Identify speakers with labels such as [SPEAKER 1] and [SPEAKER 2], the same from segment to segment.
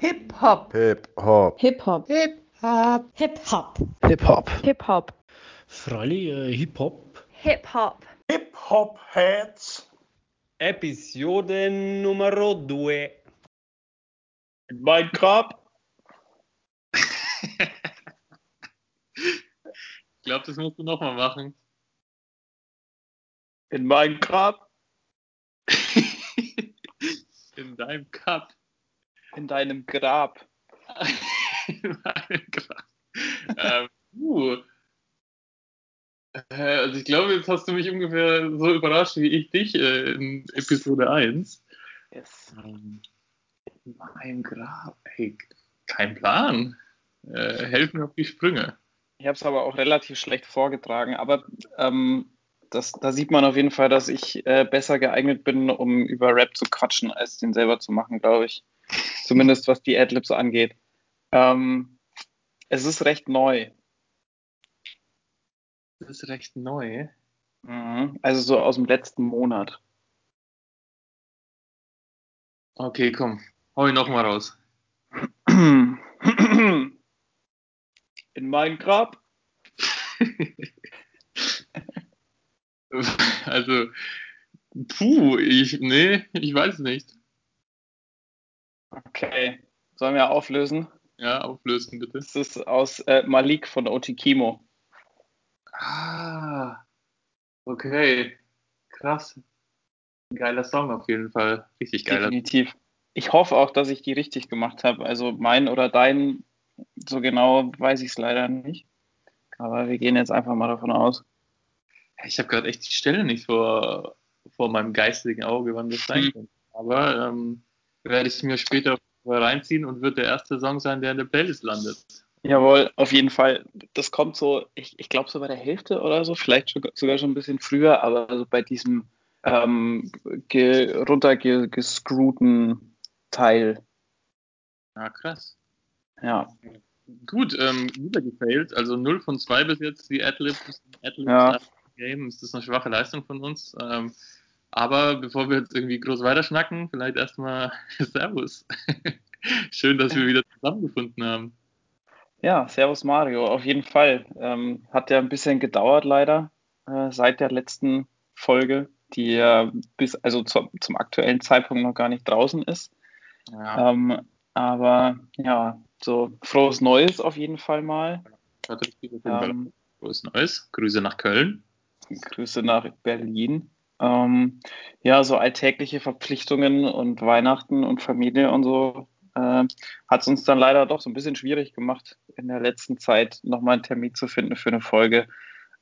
[SPEAKER 1] Hip-Hop.
[SPEAKER 2] Hip-Hop.
[SPEAKER 3] Hip-Hop.
[SPEAKER 1] Hip-Hop.
[SPEAKER 3] Hip-Hop.
[SPEAKER 4] Hip-Hop.
[SPEAKER 3] Hip-Hop.
[SPEAKER 5] Freilich äh, Hip-Hop.
[SPEAKER 3] Hip-Hop.
[SPEAKER 1] Hip-Hop-Heads.
[SPEAKER 6] Episode numero 2.
[SPEAKER 1] Minecraft.
[SPEAKER 7] Ich glaube, das musst du nochmal machen.
[SPEAKER 1] In Minecraft.
[SPEAKER 7] In deinem Cup.
[SPEAKER 1] In deinem Grab.
[SPEAKER 7] In meinem Grab. ähm, uh. Äh, Also ich glaube, jetzt hast du mich ungefähr so überrascht wie ich dich äh, in Episode 1.
[SPEAKER 1] Yes.
[SPEAKER 7] Ähm, in meinem Grab. Ey, kein Plan. Äh, helf mir auf die Sprünge.
[SPEAKER 1] Ich habe es aber auch relativ schlecht vorgetragen, aber ähm, das, da sieht man auf jeden Fall, dass ich äh, besser geeignet bin, um über Rap zu quatschen, als den selber zu machen, glaube ich. Zumindest was die Adlibs angeht. Ähm, es ist recht neu.
[SPEAKER 7] Das ist recht neu.
[SPEAKER 1] Mhm. Also so aus dem letzten Monat.
[SPEAKER 7] Okay, komm. Hau ihn nochmal raus.
[SPEAKER 1] In Minecraft.
[SPEAKER 7] Also, puh, ich, nee, ich weiß nicht.
[SPEAKER 1] Okay. Sollen wir auflösen?
[SPEAKER 7] Ja, auflösen bitte.
[SPEAKER 1] Das ist aus äh, Malik von Otikimo.
[SPEAKER 7] Ah, okay. Krass. Ein geiler Song auf jeden Fall. Richtig geiler.
[SPEAKER 1] Definitiv. Ich hoffe auch, dass ich die richtig gemacht habe. Also mein oder dein, so genau weiß ich es leider nicht. Aber wir gehen jetzt einfach mal davon aus.
[SPEAKER 7] Ich habe gerade echt die Stelle nicht vor, vor meinem geistigen Auge, wann das sein
[SPEAKER 1] Hm.
[SPEAKER 7] könnte. Aber ähm, werde ich mir später reinziehen und wird der erste Song sein, der in der Playlist landet.
[SPEAKER 1] Jawohl, auf jeden Fall. Das kommt so, ich, ich glaube so bei der Hälfte oder so, vielleicht sogar- schon ein bisschen früher, aber so bei diesem ähm, ge, runtergescrewten Teil.
[SPEAKER 7] Ja, krass.
[SPEAKER 1] Ja,
[SPEAKER 7] Gut, ähm, wieder gefailt. Also 0 von 2 bis jetzt die Adlibs. Adlibs
[SPEAKER 1] Ja.
[SPEAKER 7] Game ist das eine schwache Leistung von uns. Ähm, aber bevor wir jetzt irgendwie groß weiterschnacken, vielleicht erstmal Servus. Schön, dass wir wieder zusammengefunden haben.
[SPEAKER 1] ja, Servus Mario, auf jeden Fall. Ähm, hat ja ein bisschen gedauert leider äh, seit der letzten Folge, die ja bis, also zum, zum aktuellen Zeitpunkt noch gar nicht draußen ist.
[SPEAKER 7] Ja,
[SPEAKER 1] Ähm, aber ja, so frohes Neues auf jeden Fall mal. Ähm,
[SPEAKER 7] Frohes Neues. Grüße nach Köln.
[SPEAKER 1] Grüße nach Berlin. Ähm, ja, so alltägliche Verpflichtungen und Weihnachten und Familie und so äh, hat es uns dann leider doch so ein bisschen schwierig gemacht, in der letzten Zeit nochmal einen Termin zu finden für eine Folge.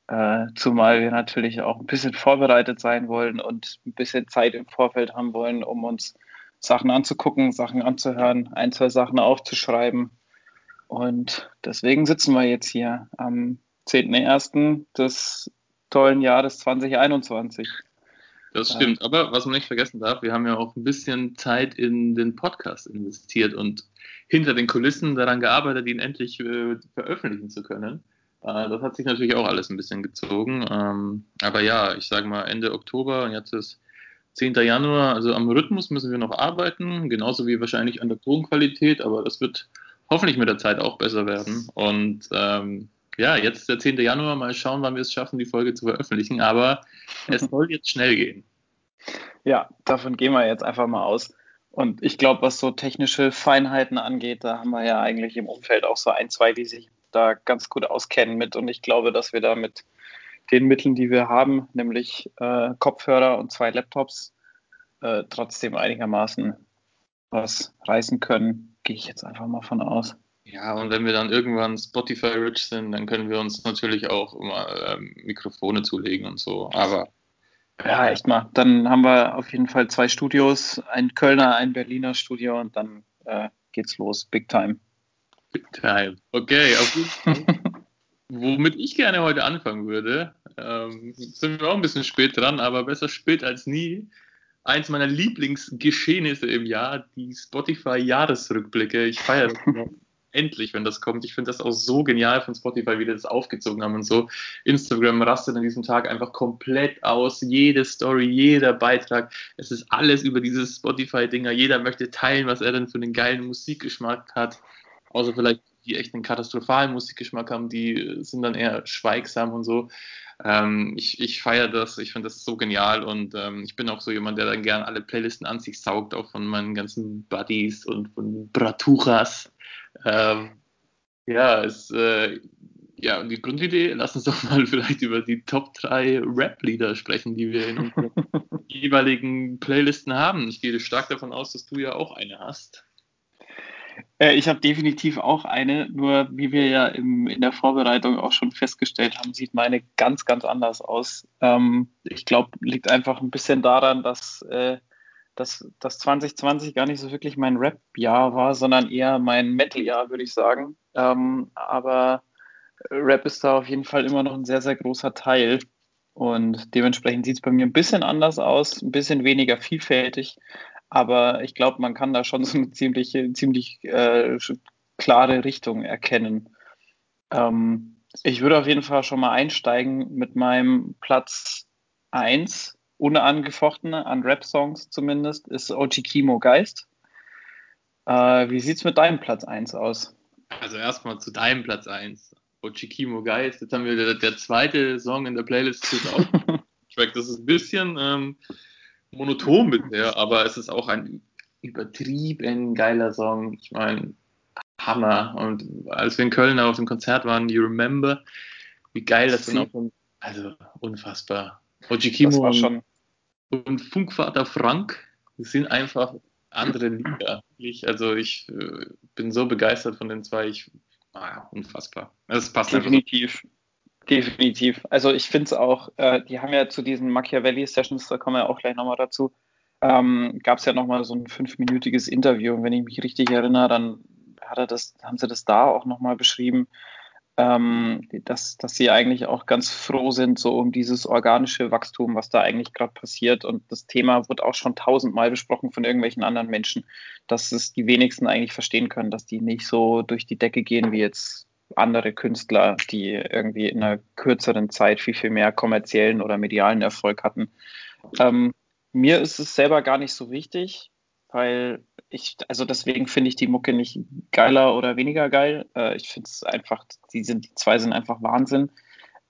[SPEAKER 1] Äh, zumal wir natürlich auch ein bisschen vorbereitet sein wollen und ein bisschen Zeit im Vorfeld haben wollen, um uns Sachen anzugucken, Sachen anzuhören, ein, zwei Sachen aufzuschreiben. Und deswegen sitzen wir jetzt hier am 10.01. des tollen Jahres 2021.
[SPEAKER 7] Das stimmt. Aber was man nicht vergessen darf, wir haben ja auch ein bisschen Zeit in den Podcast investiert und hinter den Kulissen daran gearbeitet, ihn endlich äh, veröffentlichen zu können. Äh, das hat sich natürlich auch alles ein bisschen gezogen. Ähm, aber ja, ich sage mal Ende Oktober und jetzt ist 10. Januar. Also am Rhythmus müssen wir noch arbeiten, genauso wie wahrscheinlich an der Tonqualität, aber das wird hoffentlich mit der Zeit auch besser werden. Und ähm, ja, jetzt der 10. Januar, mal schauen, wann wir es schaffen, die Folge zu veröffentlichen. Aber es soll jetzt schnell gehen.
[SPEAKER 1] Ja, davon gehen wir jetzt einfach mal aus. Und ich glaube, was so technische Feinheiten angeht, da haben wir ja eigentlich im Umfeld auch so ein, zwei, die sich da ganz gut auskennen mit. Und ich glaube, dass wir da mit den Mitteln, die wir haben, nämlich äh, Kopfhörer und zwei Laptops, äh, trotzdem einigermaßen was reißen können. Gehe ich jetzt einfach mal von aus.
[SPEAKER 7] Ja, und wenn wir dann irgendwann Spotify-rich sind, dann können wir uns natürlich auch mal ähm, Mikrofone zulegen und so. Aber
[SPEAKER 1] Ja, echt mal. Dann haben wir auf jeden Fall zwei Studios, ein Kölner, ein Berliner Studio und dann äh, geht's los. Big time.
[SPEAKER 7] Big time. Okay. Womit ich gerne heute anfangen würde, ähm, sind wir auch ein bisschen spät dran, aber besser spät als nie. Eins meiner Lieblingsgeschehnisse im Jahr, die Spotify-Jahresrückblicke. Ich feiere das immer. endlich, wenn das kommt. Ich finde das auch so genial von Spotify, wie die das aufgezogen haben und so. Instagram rastet an diesem Tag einfach komplett aus. Jede Story, jeder Beitrag. Es ist alles über dieses Spotify-Dinger. Jeder möchte teilen, was er denn für einen geilen Musikgeschmack hat. Außer vielleicht die echt einen katastrophalen Musikgeschmack haben, die sind dann eher schweigsam und so. Ähm, ich ich feiere das, ich finde das so genial und ähm, ich bin auch so jemand, der dann gern alle Playlisten an sich saugt, auch von meinen ganzen Buddies und von Braturas. Ähm, ja, es, äh, ja, und die Grundidee, lass uns doch mal vielleicht über die Top 3 Rap-Lieder sprechen, die wir in unseren jeweiligen Playlisten haben. Ich gehe stark davon aus, dass du ja auch eine hast.
[SPEAKER 1] Äh, ich habe definitiv auch eine, nur wie wir ja im, in der Vorbereitung auch schon festgestellt haben, sieht meine ganz, ganz anders aus. Ähm, ich glaube, liegt einfach ein bisschen daran, dass, äh, dass, dass 2020 gar nicht so wirklich mein Rap-Jahr war, sondern eher mein Metal-Jahr, würde ich sagen. Ähm, aber Rap ist da auf jeden Fall immer noch ein sehr, sehr großer Teil. Und dementsprechend sieht es bei mir ein bisschen anders aus, ein bisschen weniger vielfältig. Aber ich glaube, man kann da schon so eine ziemlich, ziemlich äh, klare Richtung erkennen. Ähm, ich würde auf jeden Fall schon mal einsteigen mit meinem Platz 1, unangefochten an Rap-Songs zumindest, ist Ochikimo Geist. Äh, wie sieht es mit deinem Platz 1 aus?
[SPEAKER 7] Also erstmal zu deinem Platz 1. Ochikimo Geist. Jetzt haben wir der, der zweite Song in der Playlist. das ist ein bisschen ähm, monoton bisher, aber es ist auch ein übertrieben geiler Song. Ich meine, Hammer. Und als wir in Köln auf dem Konzert waren, You Remember, wie geil das dann auch Also unfassbar. Ojikimo und, und Funkvater Frank sind einfach andere Lieder. Ich, also ich äh, bin so begeistert von den zwei. Ich, ah, unfassbar. Das passt
[SPEAKER 1] Definitiv. Einfach. Definitiv. Also ich finde es auch, äh, die haben ja zu diesen Machiavelli-Sessions, da kommen wir auch gleich nochmal dazu, ähm, gab es ja nochmal so ein fünfminütiges Interview. Und wenn ich mich richtig erinnere, dann hat er das, haben sie das da auch nochmal beschrieben, ähm, dass, dass sie eigentlich auch ganz froh sind, so um dieses organische Wachstum, was da eigentlich gerade passiert. Und das Thema wird auch schon tausendmal besprochen von irgendwelchen anderen Menschen, dass es die wenigsten eigentlich verstehen können, dass die nicht so durch die Decke gehen wie jetzt andere Künstler, die irgendwie in einer kürzeren Zeit viel, viel mehr kommerziellen oder medialen Erfolg hatten. Ähm, mir ist es selber gar nicht so wichtig, weil ich, also deswegen finde ich die Mucke nicht geiler oder weniger geil. Äh, ich finde es einfach, die sind, die zwei sind einfach Wahnsinn.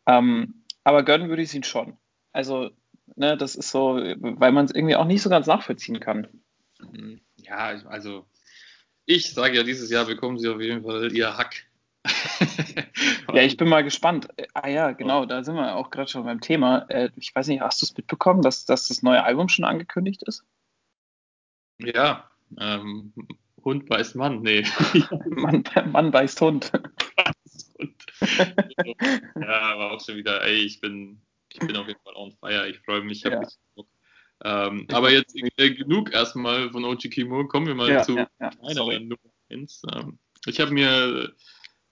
[SPEAKER 1] Ähm, aber gönnen würde ich es ihnen schon. Also, ne, das ist so, weil man es irgendwie auch nicht so ganz nachvollziehen kann.
[SPEAKER 7] Mhm. Ja, also ich sage ja, dieses Jahr bekommen sie auf jeden Fall ihr Hack.
[SPEAKER 1] ja, ich bin mal gespannt. Ah ja, genau, da sind wir auch gerade schon beim Thema. Äh, ich weiß nicht, hast du es mitbekommen, dass, dass das neue Album schon angekündigt ist?
[SPEAKER 7] Ja, ähm, Hund beißt Mann, nee.
[SPEAKER 1] Mann, Mann beißt Hund.
[SPEAKER 7] ja, aber auch schon wieder, ey, ich bin, ich bin auf jeden Fall on fire, ich freue mich, ich habe ja. Ähm, aber jetzt äh, genug erstmal von Ochi Kimo, kommen wir mal ja, zu ja, ja. meiner Nummer 1. Ähm, ich habe mir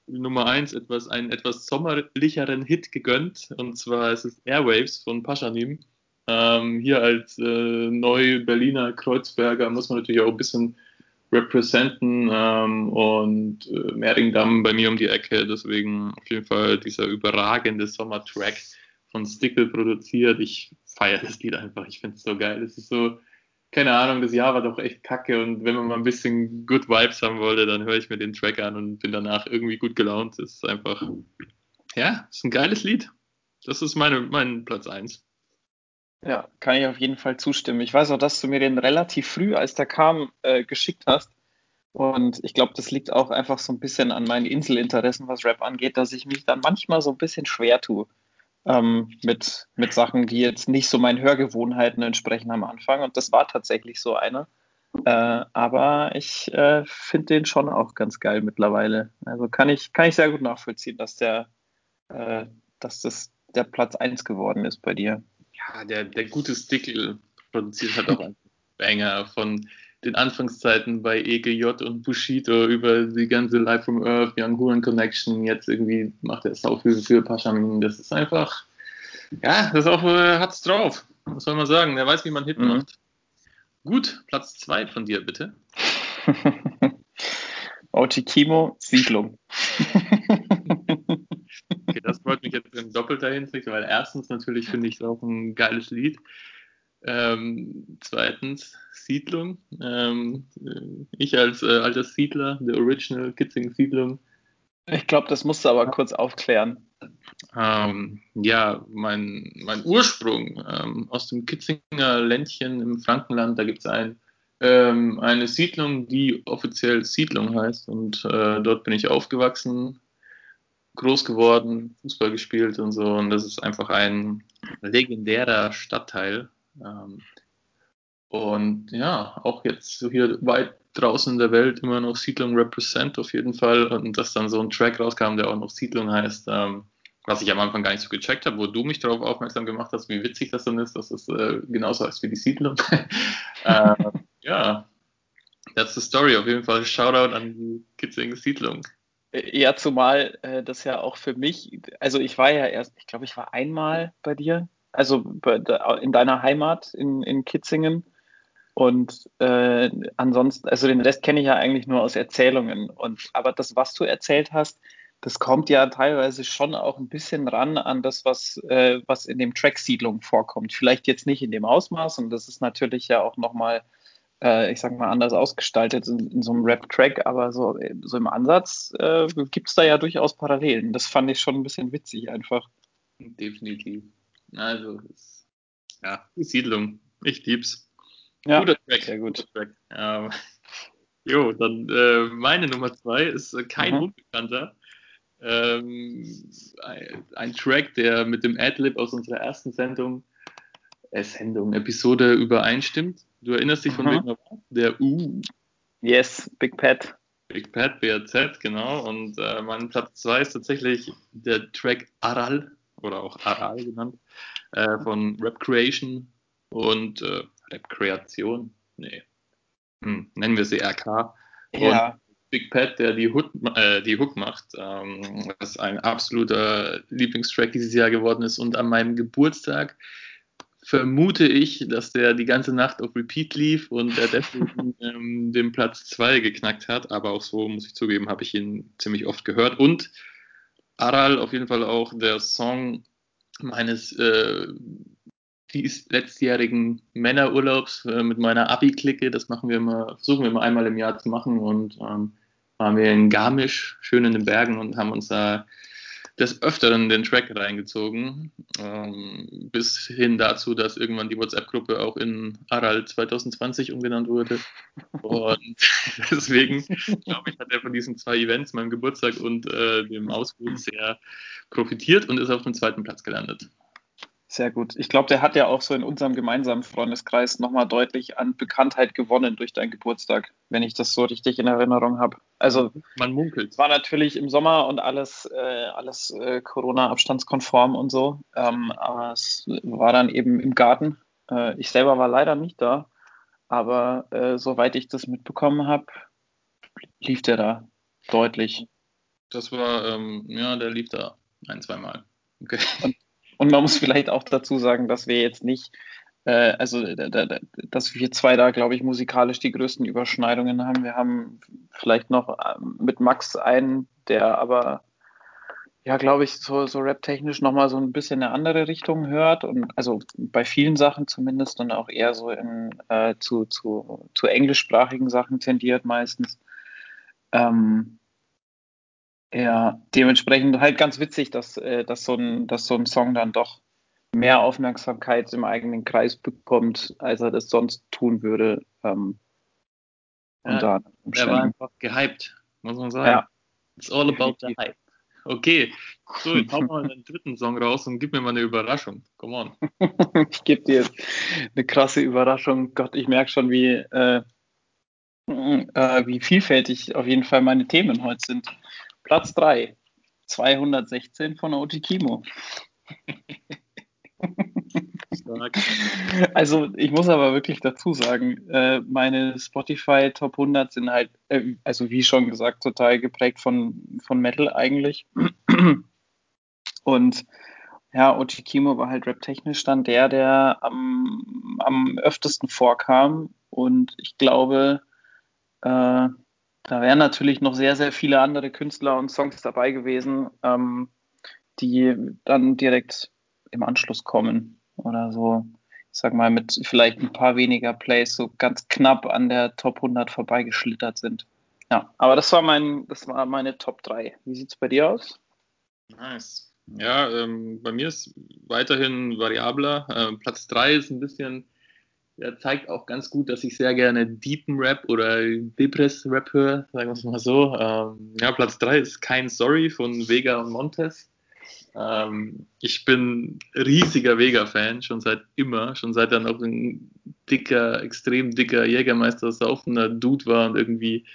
[SPEAKER 7] Nummer 1 etwas, einen etwas sommerlicheren Hit gegönnt. Und zwar ist es Airwaves von Paschanim. Ähm, hier als äh, Neu-Berliner Kreuzberger muss man natürlich auch ein bisschen representen ähm, und äh, Mehringdamm bei mir um die Ecke. Deswegen auf jeden Fall dieser überragende Sommertrack von Stickle produziert. Ich feiere das Lied einfach. Ich finde es so geil. Es ist so keine Ahnung, das Jahr war doch echt kacke und wenn man mal ein bisschen Good Vibes haben wollte, dann höre ich mir den Track an und bin danach irgendwie gut gelaunt. Das ist einfach, ja, ist ein geiles Lied. Das ist meine, mein Platz 1.
[SPEAKER 1] Ja, kann ich auf jeden Fall zustimmen. Ich weiß auch, dass du mir den relativ früh, als der kam, äh, geschickt hast. Und ich glaube, das liegt auch einfach so ein bisschen an meinen Inselinteressen, was Rap angeht, dass ich mich dann manchmal so ein bisschen schwer tue ähm, mit, mit Sachen, die jetzt nicht so meinen Hörgewohnheiten entsprechen am Anfang. Und das war tatsächlich so eine. Äh, aber ich äh, finde den schon auch ganz geil mittlerweile. Also kann ich, kann ich sehr gut nachvollziehen, dass der, äh, dass das der Platz 1 geworden ist bei dir.
[SPEAKER 7] Ja, der, der gute Stickel produziert hat auch einen Banger von den Anfangszeiten bei EGJ und Bushido über die ganze Life from Earth, Young Huren Connection, jetzt irgendwie macht er sau viel für Paschamin. Das ist einfach, ja, das auch äh, hat's drauf. Was soll man sagen? Der weiß, wie man Hit mhm. macht. Gut, Platz 2 von dir, bitte.
[SPEAKER 1] Ochikimo, Siedlung.
[SPEAKER 7] freut mich jetzt in doppelter Hinsicht, weil erstens natürlich finde ich es auch ein geiles Lied. Ähm, zweitens Siedlung. Ähm, ich als äh, alter Siedler, der Original Kitzing Siedlung.
[SPEAKER 1] Ich glaube, das musst du aber kurz aufklären.
[SPEAKER 7] Ähm, ja, mein, mein Ursprung ähm, aus dem Kitzinger Ländchen im Frankenland, da gibt es ein, ähm, eine Siedlung, die offiziell Siedlung heißt. Und äh, dort bin ich aufgewachsen, groß geworden, Fußball gespielt und so. Und das ist einfach ein legendärer Stadtteil. Ähm, und ja, auch jetzt hier weit draußen in der Welt immer noch Siedlung Represent auf jeden Fall. Und dass dann so ein Track rauskam, der auch noch Siedlung heißt, ähm, was ich am Anfang gar nicht so gecheckt habe, wo du mich darauf aufmerksam gemacht hast, wie witzig das dann ist, dass es äh, genauso heißt wie die Siedlung. äh, ja, that's the story. Auf jeden Fall Shoutout an die Kitzing Siedlung.
[SPEAKER 1] Ja, zumal äh, das ja auch für mich, also ich war ja erst, ich glaube, ich war einmal bei dir, also in deiner Heimat in, in Kitzingen. Und äh, ansonsten, also den Rest kenne ich ja eigentlich nur aus Erzählungen. Und aber das, was du erzählt hast, das kommt ja teilweise schon auch ein bisschen ran an das, was, äh, was in dem Track Siedlung vorkommt. Vielleicht jetzt nicht in dem Ausmaß und das ist natürlich ja auch nochmal, äh, ich sag mal, anders ausgestaltet in, in so einem Rap-Track, aber so, so im Ansatz äh, gibt es da ja durchaus Parallelen. Das fand ich schon ein bisschen witzig einfach.
[SPEAKER 7] Definitiv. Also, ja, die Siedlung. Ich lieb's.
[SPEAKER 1] Ja, Guter Track. Sehr gut.
[SPEAKER 7] Track. Ja. Jo, dann äh, meine Nummer zwei ist äh, kein mhm. Unbekannter. Ähm, ein, ein, Track, der mit dem Adlib aus unserer ersten Sendung, äh, Sendung, Episode übereinstimmt. Du erinnerst dich von mhm. wem Der U.
[SPEAKER 1] Yes, Big Pat.
[SPEAKER 7] Big Pat, BRZ, genau. Und äh, mein Platz zwei ist tatsächlich der Track Aral oder auch Aral genannt äh, von Rap Creation und äh, Rap-Kreation? Nee. Hm, nennen wir sie RK.
[SPEAKER 1] Ja. Und
[SPEAKER 7] Big Pat, der die Hook, äh, die Hook macht, ähm, was ein absoluter Lieblingstrack dieses Jahr geworden ist. Und an meinem Geburtstag vermute ich, dass der die ganze Nacht auf Repeat lief und er deswegen ähm, den Platz 2 geknackt hat. Aber auch so, muss ich zugeben, habe ich ihn ziemlich oft gehört. Und Aral auf jeden Fall auch der Song meines äh, letztjährigen Männerurlaubs äh, mit meiner Abi-Clique. Das machen wir immer, versuchen wir immer einmal im Jahr zu machen und ähm, waren wir in Garmisch, schön in den Bergen und haben uns da des Öfteren den Track reingezogen, ähm, bis hin dazu, dass irgendwann die WhatsApp-Gruppe auch in Aral 2020 umgenannt wurde. Und deswegen, glaube ich, hat er von diesen zwei Events, meinem Geburtstag und äh, dem Ausflug, sehr profitiert und ist auf dem zweiten Platz gelandet.
[SPEAKER 1] Sehr gut. Ich glaube, der hat ja auch so in unserem gemeinsamen Freundeskreis nochmal deutlich an Bekanntheit gewonnen durch deinen Geburtstag, wenn ich das so richtig in Erinnerung habe. Also
[SPEAKER 7] man munkelt.
[SPEAKER 1] Es war natürlich im Sommer und alles, äh, alles äh, Corona-abstandskonform und so, ähm, aber es war dann eben im Garten. Äh, ich selber war leider nicht da, aber äh, soweit ich das mitbekommen habe, lief der da deutlich.
[SPEAKER 7] Das war, ähm, ja, der lief da ein, zweimal.
[SPEAKER 1] Okay. Und und man muss vielleicht auch dazu sagen, dass wir jetzt nicht, äh, also dass wir zwei da, glaube ich, musikalisch die größten Überschneidungen haben. Wir haben vielleicht noch ähm, mit Max einen, der aber ja, glaube ich, so, so rap-technisch nochmal so ein bisschen eine andere Richtung hört und also bei vielen Sachen zumindest und auch eher so in, äh, zu, zu, zu englischsprachigen Sachen tendiert meistens. Ähm, ja, dementsprechend halt ganz witzig, dass, äh, dass, so ein, dass so ein Song dann doch mehr Aufmerksamkeit im eigenen Kreis bekommt, als er das sonst tun würde. Ähm,
[SPEAKER 7] ja, er war einfach gehypt, muss man sagen. Ja. It's all about the hype. Okay, so, jetzt hau mal den dritten Song raus und gib mir mal eine Überraschung. Come on.
[SPEAKER 1] ich gebe dir eine krasse Überraschung. Gott, ich merke schon, wie, äh, äh, wie vielfältig auf jeden Fall meine Themen heute sind. Platz 3, 216 von OG Kimo. also ich muss aber wirklich dazu sagen, äh, meine Spotify Top 100 sind halt, äh, also wie schon gesagt, total geprägt von, von Metal eigentlich. Und ja, OG Kimo war halt rap-technisch dann der, der am, am öftesten vorkam. Und ich glaube, äh, Da wären natürlich noch sehr, sehr viele andere Künstler und Songs dabei gewesen, ähm, die dann direkt im Anschluss kommen oder so, ich sag mal, mit vielleicht ein paar weniger Plays so ganz knapp an der Top 100 vorbeigeschlittert sind. Ja, aber das war mein, das war meine Top 3. Wie sieht es bei dir aus?
[SPEAKER 7] Nice. Ja, ähm, bei mir ist weiterhin variabler. Ähm, Platz 3 ist ein bisschen, der zeigt auch ganz gut, dass ich sehr gerne Deepen Rap oder Depress Rap höre, sagen wir es mal so. Ähm, ja, Platz 3 ist Kein Sorry von Vega und Montes. Ähm, ich bin riesiger Vega-Fan, schon seit immer, schon seit er noch ein dicker, extrem dicker Jägermeister saufender Dude war und irgendwie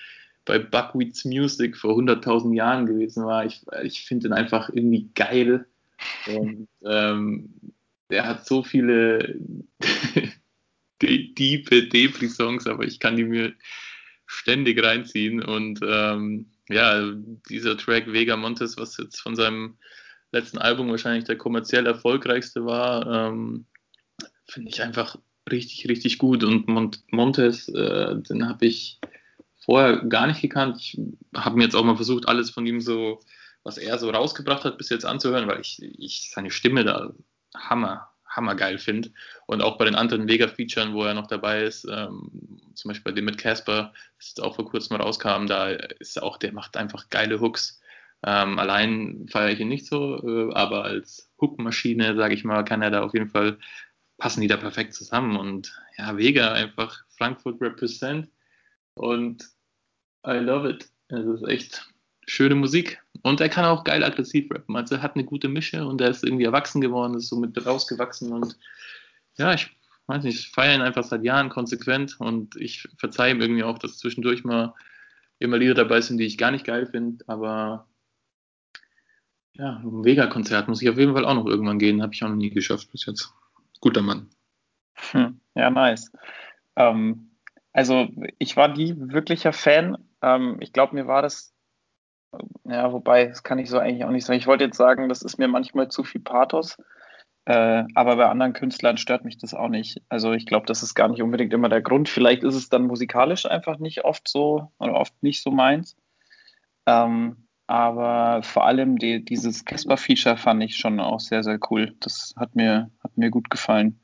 [SPEAKER 7] bei Buckwheats Music vor 100.000 Jahren gewesen war. Ich, ich finde ihn einfach irgendwie geil. Und ähm, der hat so viele diepe Depri-Songs, aber ich kann die mir ständig reinziehen. Und ähm, ja, dieser Track Vega Montes, was jetzt von seinem letzten Album wahrscheinlich der kommerziell erfolgreichste war, ähm, finde ich einfach richtig, richtig gut. Und Mont Montes, äh, den habe ich vorher gar nicht gekannt. Ich habe mir jetzt auch mal versucht, alles von ihm so, was er so rausgebracht hat, bis jetzt anzuhören, weil ich, ich seine Stimme da hammer, hammergeil finde. Und auch bei den anderen Vega-Featuren, wo er noch dabei ist, ähm, zum Beispiel bei dem mit Casper, das auch vor kurzem rauskam, da ist auch, der macht einfach geile Hooks. Ähm, allein feiere ich ihn nicht so, äh, aber als Hookmaschine, sage ich mal, kann er da auf jeden Fall, passen die da perfekt zusammen. Und ja, Vega einfach Frankfurt represent und I love it. Es ist echt schöne Musik. Und er kann auch geil aggressiv rappen. Also er hat eine gute Mische und er ist irgendwie erwachsen geworden, ist so mit rausgewachsen und ja, ich weiß nicht, ich feiere ihn einfach seit Jahren konsequent und ich verzeihe ihm irgendwie auch, dass zwischendurch mal immer Lieder dabei sind, die ich gar nicht geil finde, aber ja, ein Vega-Konzert muss ich auf jeden Fall auch noch irgendwann gehen, habe ich auch noch nie geschafft bis jetzt. Guter Mann.
[SPEAKER 1] Hm, ja, nice. Ähm, also ich war nie wirklicher Fan. Ähm, ich glaube, mir war das, ja, wobei, das kann ich so eigentlich auch nicht sagen. Ich wollte jetzt sagen, das ist mir manchmal zu viel Pathos. Äh, aber bei anderen Künstlern stört mich das auch nicht. Also ich glaube, das ist gar nicht unbedingt immer der Grund. Vielleicht ist es dann musikalisch einfach nicht oft so oder oft nicht so meins. Ähm, aber vor allem die, dieses Casper-Feature fand ich schon auch sehr, sehr cool. Das hat mir, hat mir gut gefallen.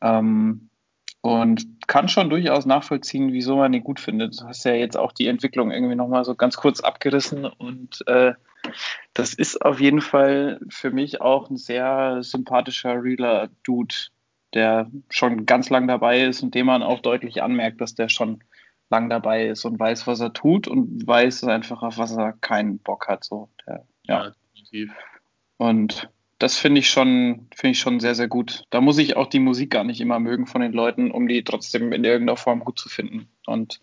[SPEAKER 1] Ähm, und kann schon durchaus nachvollziehen, wieso man ihn gut findet. Du hast ja jetzt auch die Entwicklung irgendwie nochmal so ganz kurz abgerissen und äh, das ist auf jeden Fall für mich auch ein sehr sympathischer, realer Dude, der schon ganz lang dabei ist und dem man auch deutlich anmerkt, dass der schon lang dabei ist und weiß, was er tut und weiß einfach, auf was er keinen Bock hat. So, der, ja. ja definitiv. Und das finde ich schon, finde ich schon sehr, sehr gut. Da muss ich auch die Musik gar nicht immer mögen von den Leuten, um die trotzdem in irgendeiner Form gut zu finden. Und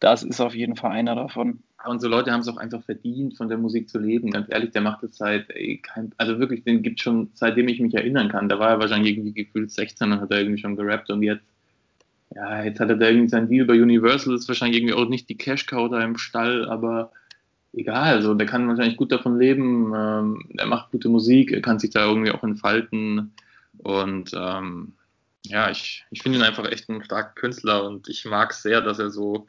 [SPEAKER 1] das ist auf jeden Fall einer davon.
[SPEAKER 7] Und so Leute haben es auch einfach verdient, von der Musik zu leben. Ganz ehrlich, der macht das seit, ey, kein, also wirklich, den gibt es schon, seitdem ich mich erinnern kann. Da war er wahrscheinlich irgendwie gefühlt 16 und hat er irgendwie schon gerappt und jetzt, ja, jetzt hat er da irgendwie sein Deal bei Universal, ist wahrscheinlich irgendwie auch nicht die Cash-Cow da im Stall, aber egal. Also der kann wahrscheinlich gut davon leben. Ähm, er macht gute Musik, er kann sich da irgendwie auch entfalten. Und ähm, ja, ich, ich finde ihn einfach echt einen starken Künstler und ich mag sehr, dass er so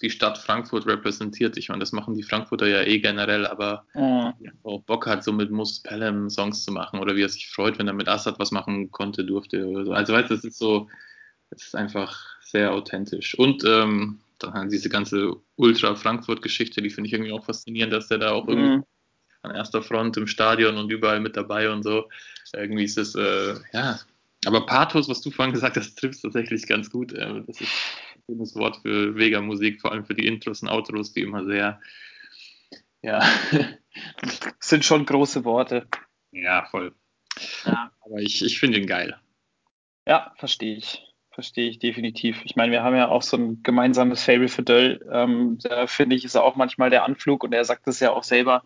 [SPEAKER 7] die Stadt Frankfurt repräsentiert. Ich meine, das machen die Frankfurter ja eh generell, aber mhm. auch Bock hat, so mit Mus Pelham Songs zu machen oder wie er sich freut, wenn er mit Assad was machen konnte, durfte oder so. Also weißt du, das ist so, es ist einfach sehr authentisch. Und ähm, dann diese ganze Ultra-Frankfurt-Geschichte, die finde ich irgendwie auch faszinierend, dass der da auch irgendwie mhm. an erster Front im Stadion und überall mit dabei und so. Irgendwie ist das, äh, ja. Aber Pathos, was du vorhin gesagt hast, trifft tatsächlich ganz gut. Äh, das ist ein schönes Wort für Vega-Musik, vor allem für die Intros und Outros, die immer sehr,
[SPEAKER 1] ja. sind schon große Worte.
[SPEAKER 7] Ja, voll. Ja. Aber ich, ich finde ihn geil.
[SPEAKER 1] Ja, verstehe ich verstehe ich definitiv. Ich meine, wir haben ja auch so ein gemeinsames Fable für Döll. Ähm, da finde ich, ist auch manchmal der Anflug und er sagt es ja auch selber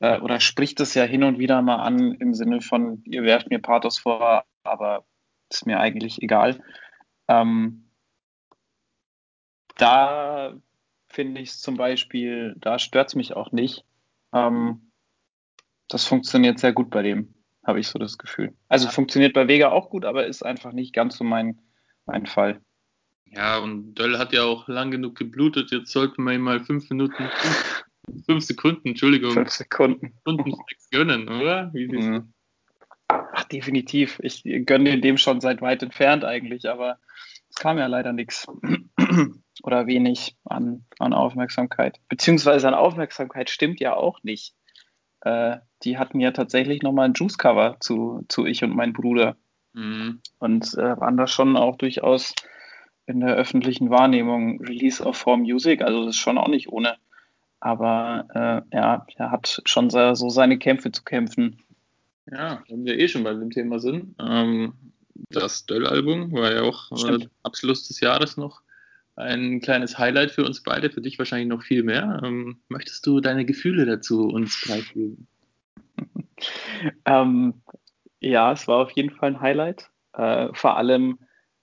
[SPEAKER 1] äh, oder spricht es ja hin und wieder mal an im Sinne von, ihr werft mir Pathos vor, aber ist mir eigentlich egal. Ähm, da finde ich es zum Beispiel, da stört es mich auch nicht. Ähm, das funktioniert sehr gut bei dem, habe ich so das Gefühl. Also funktioniert bei Vega auch gut, aber ist einfach nicht ganz so mein, ein Fall.
[SPEAKER 7] Ja, und Döll hat ja auch lang genug geblutet. Jetzt sollten wir ihm mal fünf Minuten, fünf, fünf Sekunden, Entschuldigung,
[SPEAKER 1] Fünf Sekunden.
[SPEAKER 7] Stunden gönnen, oder? Wie siehst?
[SPEAKER 1] Mhm. Ach, definitiv. Ich gönne dem schon seit weit entfernt eigentlich, aber es kam ja leider nichts. Oder wenig an, an Aufmerksamkeit. Beziehungsweise an Aufmerksamkeit stimmt ja auch nicht. Äh, die hatten ja tatsächlich nochmal ein Juice-Cover zu, zu Ich und mein Bruder.
[SPEAKER 7] Mhm.
[SPEAKER 1] und äh, waren da schon auch durchaus in der öffentlichen Wahrnehmung Release of 4 Music, also das ist schon auch nicht ohne. Aber äh, ja, er hat schon so, seine Kämpfe zu kämpfen.
[SPEAKER 7] Ja, wenn wir eh schon bei dem Thema sind. Ähm, das Döll-Album war ja auch äh. Abschluss des Jahres noch ein kleines Highlight für uns beide, für dich wahrscheinlich noch viel mehr. Ähm, möchtest du deine Gefühle dazu uns preisgeben?
[SPEAKER 1] Ähm, ja, es war auf jeden Fall ein Highlight. Äh, vor allem,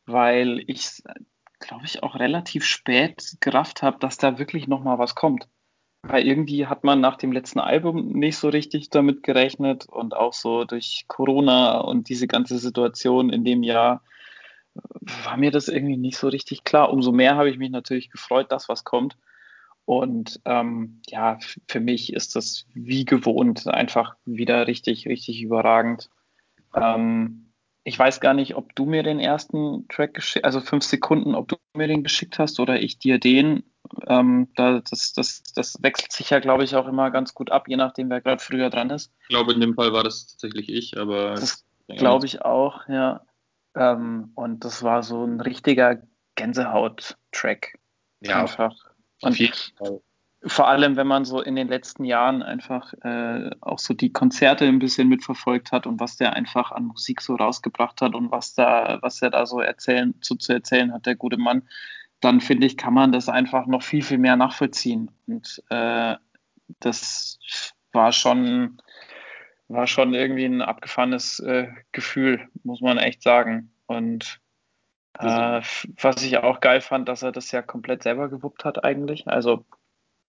[SPEAKER 1] weil ich, glaube ich, auch relativ spät gerafft habe, dass da wirklich nochmal was kommt. Weil irgendwie hat man nach dem letzten Album nicht so richtig damit gerechnet und auch so durch Corona und diese ganze Situation in dem Jahr war mir das irgendwie nicht so richtig klar. Umso mehr habe ich mich natürlich gefreut, dass was kommt. Und ähm, ja, für mich ist das wie gewohnt einfach wieder richtig, richtig überragend. Ähm, ich weiß gar nicht, ob du mir den ersten Track geschickt, also fünf Sekunden, ob du mir den geschickt hast oder ich dir den. Ähm, da, das, das, das wechselt sich ja, glaube ich, auch immer ganz gut ab, je nachdem, wer gerade früher dran ist.
[SPEAKER 7] Ich glaube, in dem Fall war das tatsächlich ich, aber
[SPEAKER 1] Das glaube ich auch, ja. Ähm, und das war so ein richtiger Gänsehaut-Track.
[SPEAKER 7] Ja,
[SPEAKER 1] einfach.
[SPEAKER 7] auf
[SPEAKER 1] Und
[SPEAKER 7] jeden Fall.
[SPEAKER 1] Vor allem, wenn man so in den letzten Jahren einfach äh, auch so die Konzerte ein bisschen mitverfolgt hat und was der einfach an Musik so rausgebracht hat und was da, was er da so erzählen, zu, zu erzählen hat, der gute Mann, dann finde ich, kann man das einfach noch viel, viel mehr nachvollziehen. Und äh, das war schon, war schon irgendwie ein abgefahrenes äh, Gefühl, muss man echt sagen. Und äh, f- was ich auch geil fand, dass er das ja komplett selber gewuppt hat eigentlich. Also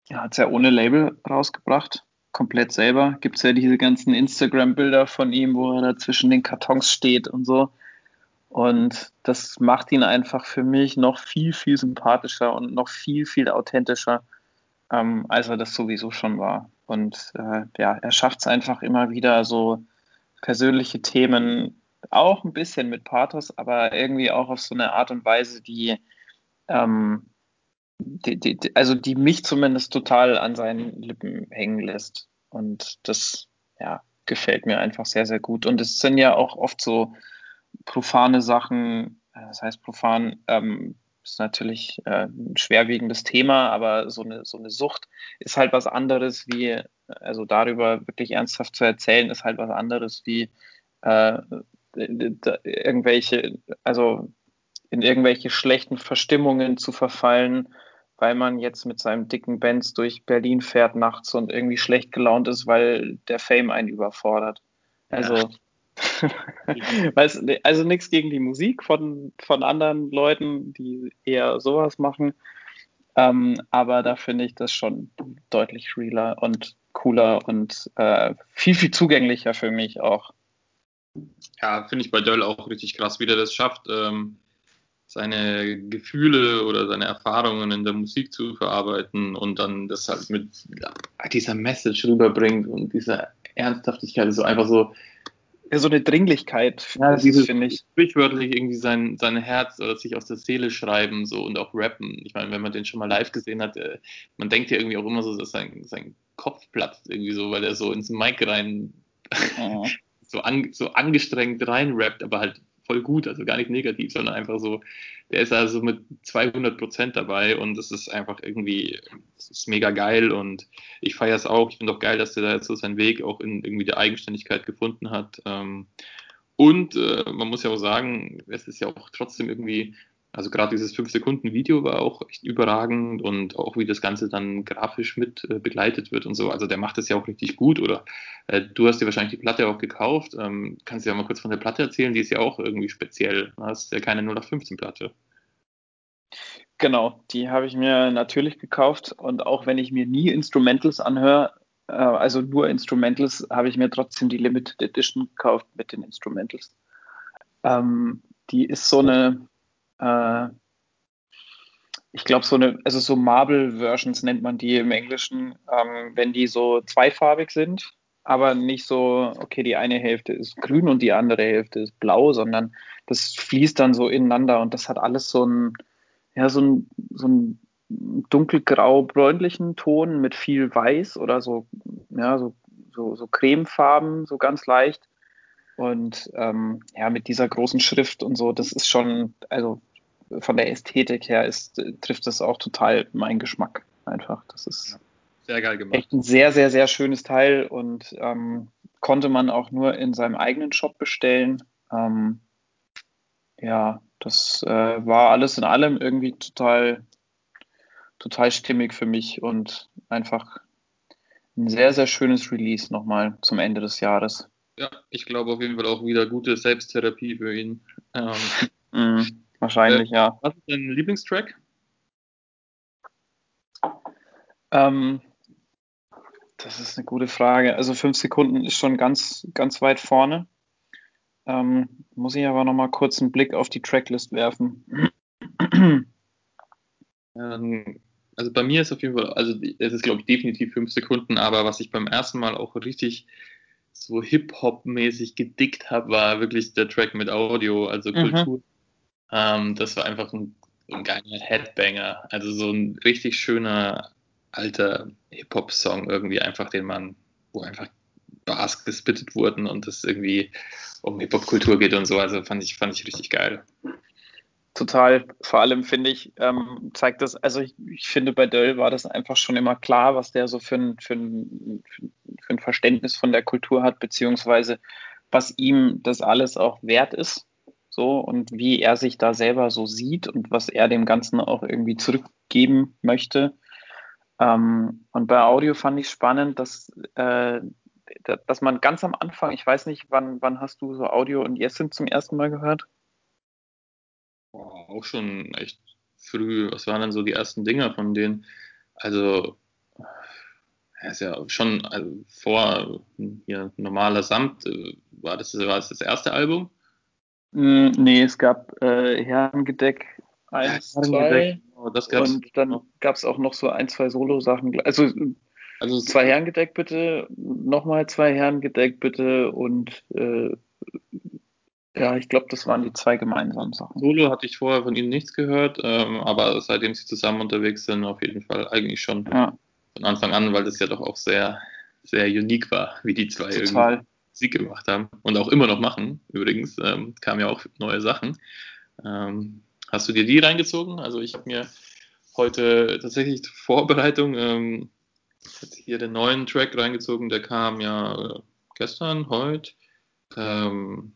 [SPEAKER 1] er hat es ja ohne Label rausgebracht, komplett selber. Gibt es ja diese ganzen Instagram-Bilder von ihm, wo er da zwischen den Kartons steht und so. Und das macht ihn einfach für mich noch viel, viel sympathischer und noch viel, viel authentischer, ähm, als er das sowieso schon war. Und äh, ja, er schafft es einfach immer wieder so persönliche Themen, auch ein bisschen mit Pathos, aber irgendwie auch auf so eine Art und Weise, die, ähm, die, die, also die mich zumindest total an seinen Lippen hängen lässt. Und das, ja, gefällt mir einfach sehr, sehr gut. Und es sind ja auch oft so profane Sachen, äh, das heißt profan, ähm, ist natürlich äh, ein schwerwiegendes Thema, aber so eine, so eine Sucht ist halt was anderes wie, also darüber wirklich ernsthaft zu erzählen, ist halt was anderes wie äh, irgendwelche, also in irgendwelche schlechten Verstimmungen zu verfallen, weil man jetzt mit seinem dicken Benz durch Berlin fährt nachts und irgendwie schlecht gelaunt ist, weil der Fame einen überfordert. Also, ja. Weiß, also nichts gegen die Musik von, von anderen Leuten, die eher sowas machen. Ähm, aber da finde ich das schon deutlich realer und cooler und äh, viel, viel zugänglicher für mich auch.
[SPEAKER 7] Ja, finde ich bei Döll auch richtig krass, wie der das schafft, ähm, seine Gefühle oder seine Erfahrungen in der Musik zu verarbeiten und dann das halt mit dieser Message rüberbringt und dieser Ernsthaftigkeit, so einfach so
[SPEAKER 1] ja, so eine Dringlichkeit,
[SPEAKER 7] ja, dieses, finde ich. Sprichwörtlich irgendwie sein, sein Herz oder sich aus der Seele schreiben so und auch rappen. Ich meine, wenn man den schon mal live gesehen hat, äh, man denkt ja irgendwie auch immer so, dass sein, sein Kopf platzt irgendwie so, weil er so ins Mic rein oh. so, an, so angestrengt reinrappt, aber halt voll gut, also gar nicht negativ, sondern einfach so, der ist also mit 200 Prozent dabei und es ist einfach irgendwie, es ist mega geil und ich feiere es auch. Ich finde auch geil, dass der da jetzt so seinen Weg auch in irgendwie der Eigenständigkeit gefunden hat. Und äh, man muss ja auch sagen, es ist ja auch trotzdem irgendwie, also gerade dieses 5-Sekunden-Video war auch echt überragend und auch wie das Ganze dann grafisch mit äh, begleitet wird und so. Also der macht das ja auch richtig gut. Oder äh, du hast dir wahrscheinlich die Platte auch gekauft. Ähm, kannst du ja mal kurz von der Platte erzählen? Die ist ja auch irgendwie speziell. Du hast ja keine 0815-Platte.
[SPEAKER 1] Genau, die habe ich mir natürlich gekauft und auch wenn ich mir nie Instrumentals anhöre, äh, also nur Instrumentals, habe ich mir trotzdem die Limited Edition gekauft mit den Instrumentals. Ähm, die ist so eine, äh, ich glaube, so eine, also so Marble-Versions nennt man die im Englischen, ähm, wenn die so zweifarbig sind, aber nicht so, okay, die eine Hälfte ist grün und die andere Hälfte ist blau, sondern das fließt dann so ineinander und das hat alles so ein, ja, so ein, so ein dunkelgrau-bräunlichen Ton mit viel Weiß oder so, ja, so, so, so cremefarben, so ganz leicht. Und ähm, ja, mit dieser großen Schrift und so, das ist schon, also von der Ästhetik her ist, trifft das auch total meinen Geschmack einfach. Das ist
[SPEAKER 7] sehr geil gemacht.
[SPEAKER 1] echt ein sehr, sehr, sehr schönes Teil und ähm, konnte man auch nur in seinem eigenen Shop bestellen. Ähm, ja, das äh, war alles in allem irgendwie total, total stimmig für mich und einfach ein sehr, sehr schönes Release nochmal zum Ende des Jahres.
[SPEAKER 7] Ja, ich glaube auf jeden Fall auch wieder gute Selbsttherapie für ihn. Ähm,
[SPEAKER 1] mm, wahrscheinlich, äh, ja.
[SPEAKER 7] Was ist dein Lieblingstrack?
[SPEAKER 1] Ähm, das ist eine gute Frage. Also fünf Sekunden ist schon ganz, ganz weit vorne. Ähm, muss ich aber noch mal kurz einen Blick auf die Tracklist werfen.
[SPEAKER 7] Ähm, also bei mir ist auf jeden Fall, also es ist glaube ich definitiv fünf Sekunden, aber was ich beim ersten Mal auch richtig so Hip-Hop-mäßig gedickt habe, war wirklich der Track mit Audio, also mhm. Kultur. Ähm, das war einfach ein, ein geiler Headbanger, also so ein richtig schöner alter Hip-Hop-Song irgendwie einfach, den man, wo einfach Bars gespittet wurden und es irgendwie um Hip-Hop-Kultur geht und so, also fand ich, fand ich richtig geil.
[SPEAKER 1] Total. Vor allem finde ich, ähm, zeigt das, also ich, ich, finde bei Döll war das einfach schon immer klar, was der so für ein, für, ein, für ein Verständnis von der Kultur hat, beziehungsweise was ihm das alles auch wert ist. So und wie er sich da selber so sieht und was er dem Ganzen auch irgendwie zurückgeben möchte. Ähm, und bei Audio fand ich spannend, dass, äh, dass man ganz am Anfang, ich weiß nicht, wann, wann hast du so Audio und Jessin zum ersten Mal gehört?
[SPEAKER 7] Boah, auch schon echt früh. Was waren dann so die ersten Dinger von denen? Also, er ist ja schon also vor hier normaler Samt, äh, war das, war das das erste Album?
[SPEAKER 1] Mm, nee, es gab äh, Herrengedeck 1, ja, 2 genau, das gab's und dann gab es auch noch so ein, zwei Solo-Sachen. Also, also zwei Herrengedeck bitte, nochmal zwei Herrengedeck bitte und äh, ja, ich glaube, das waren die zwei gemeinsamen Sachen.
[SPEAKER 7] Solo hatte ich vorher von ihnen nichts gehört, ähm, aber seitdem sie zusammen unterwegs sind, auf jeden Fall eigentlich schon ja. von Anfang an, weil das ja doch auch sehr, sehr unique war, wie die zwei Total. Musik gemacht haben und auch immer noch machen. Übrigens ähm, kamen ja auch neue Sachen. Ähm, hast du dir die reingezogen? Also ich habe mir heute tatsächlich zur Vorbereitung ähm, hier den neuen Track reingezogen, der kam ja äh, gestern, heute. Ähm,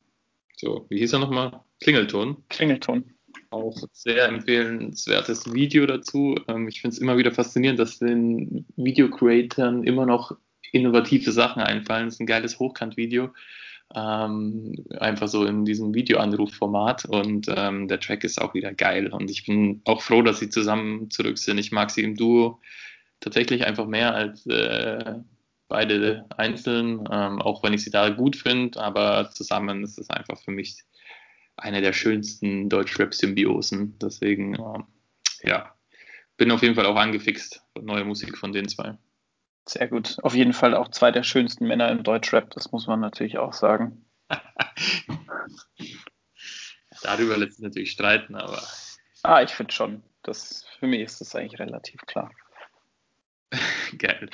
[SPEAKER 7] so, wie hieß er nochmal? Klingelton.
[SPEAKER 1] Klingelton.
[SPEAKER 7] Auch sehr empfehlenswertes Video dazu. Ähm, ich finde es immer wieder faszinierend, dass den Video-Creatern immer noch innovative Sachen einfallen. Das ist ein geiles Hochkant-Video. Ähm, einfach so in diesem Videoanrufformat und ähm, der Track ist auch wieder geil und ich bin auch froh, dass sie zusammen zurück sind. Ich mag sie im Duo tatsächlich einfach mehr als äh, beide einzeln, ähm, auch wenn ich sie da gut finde, aber zusammen ist es einfach für mich eine der schönsten Deutschrap-Symbiosen. Deswegen, ähm, ja, bin auf jeden Fall auch angefixt von neuer Musik von den zwei.
[SPEAKER 1] Sehr gut. Auf jeden Fall auch zwei der schönsten Männer im Deutschrap, das muss man natürlich auch sagen.
[SPEAKER 7] Darüber lässt sich natürlich streiten, aber.
[SPEAKER 1] Ah, ich finde schon. Das, für mich ist das eigentlich relativ klar.
[SPEAKER 7] Geil.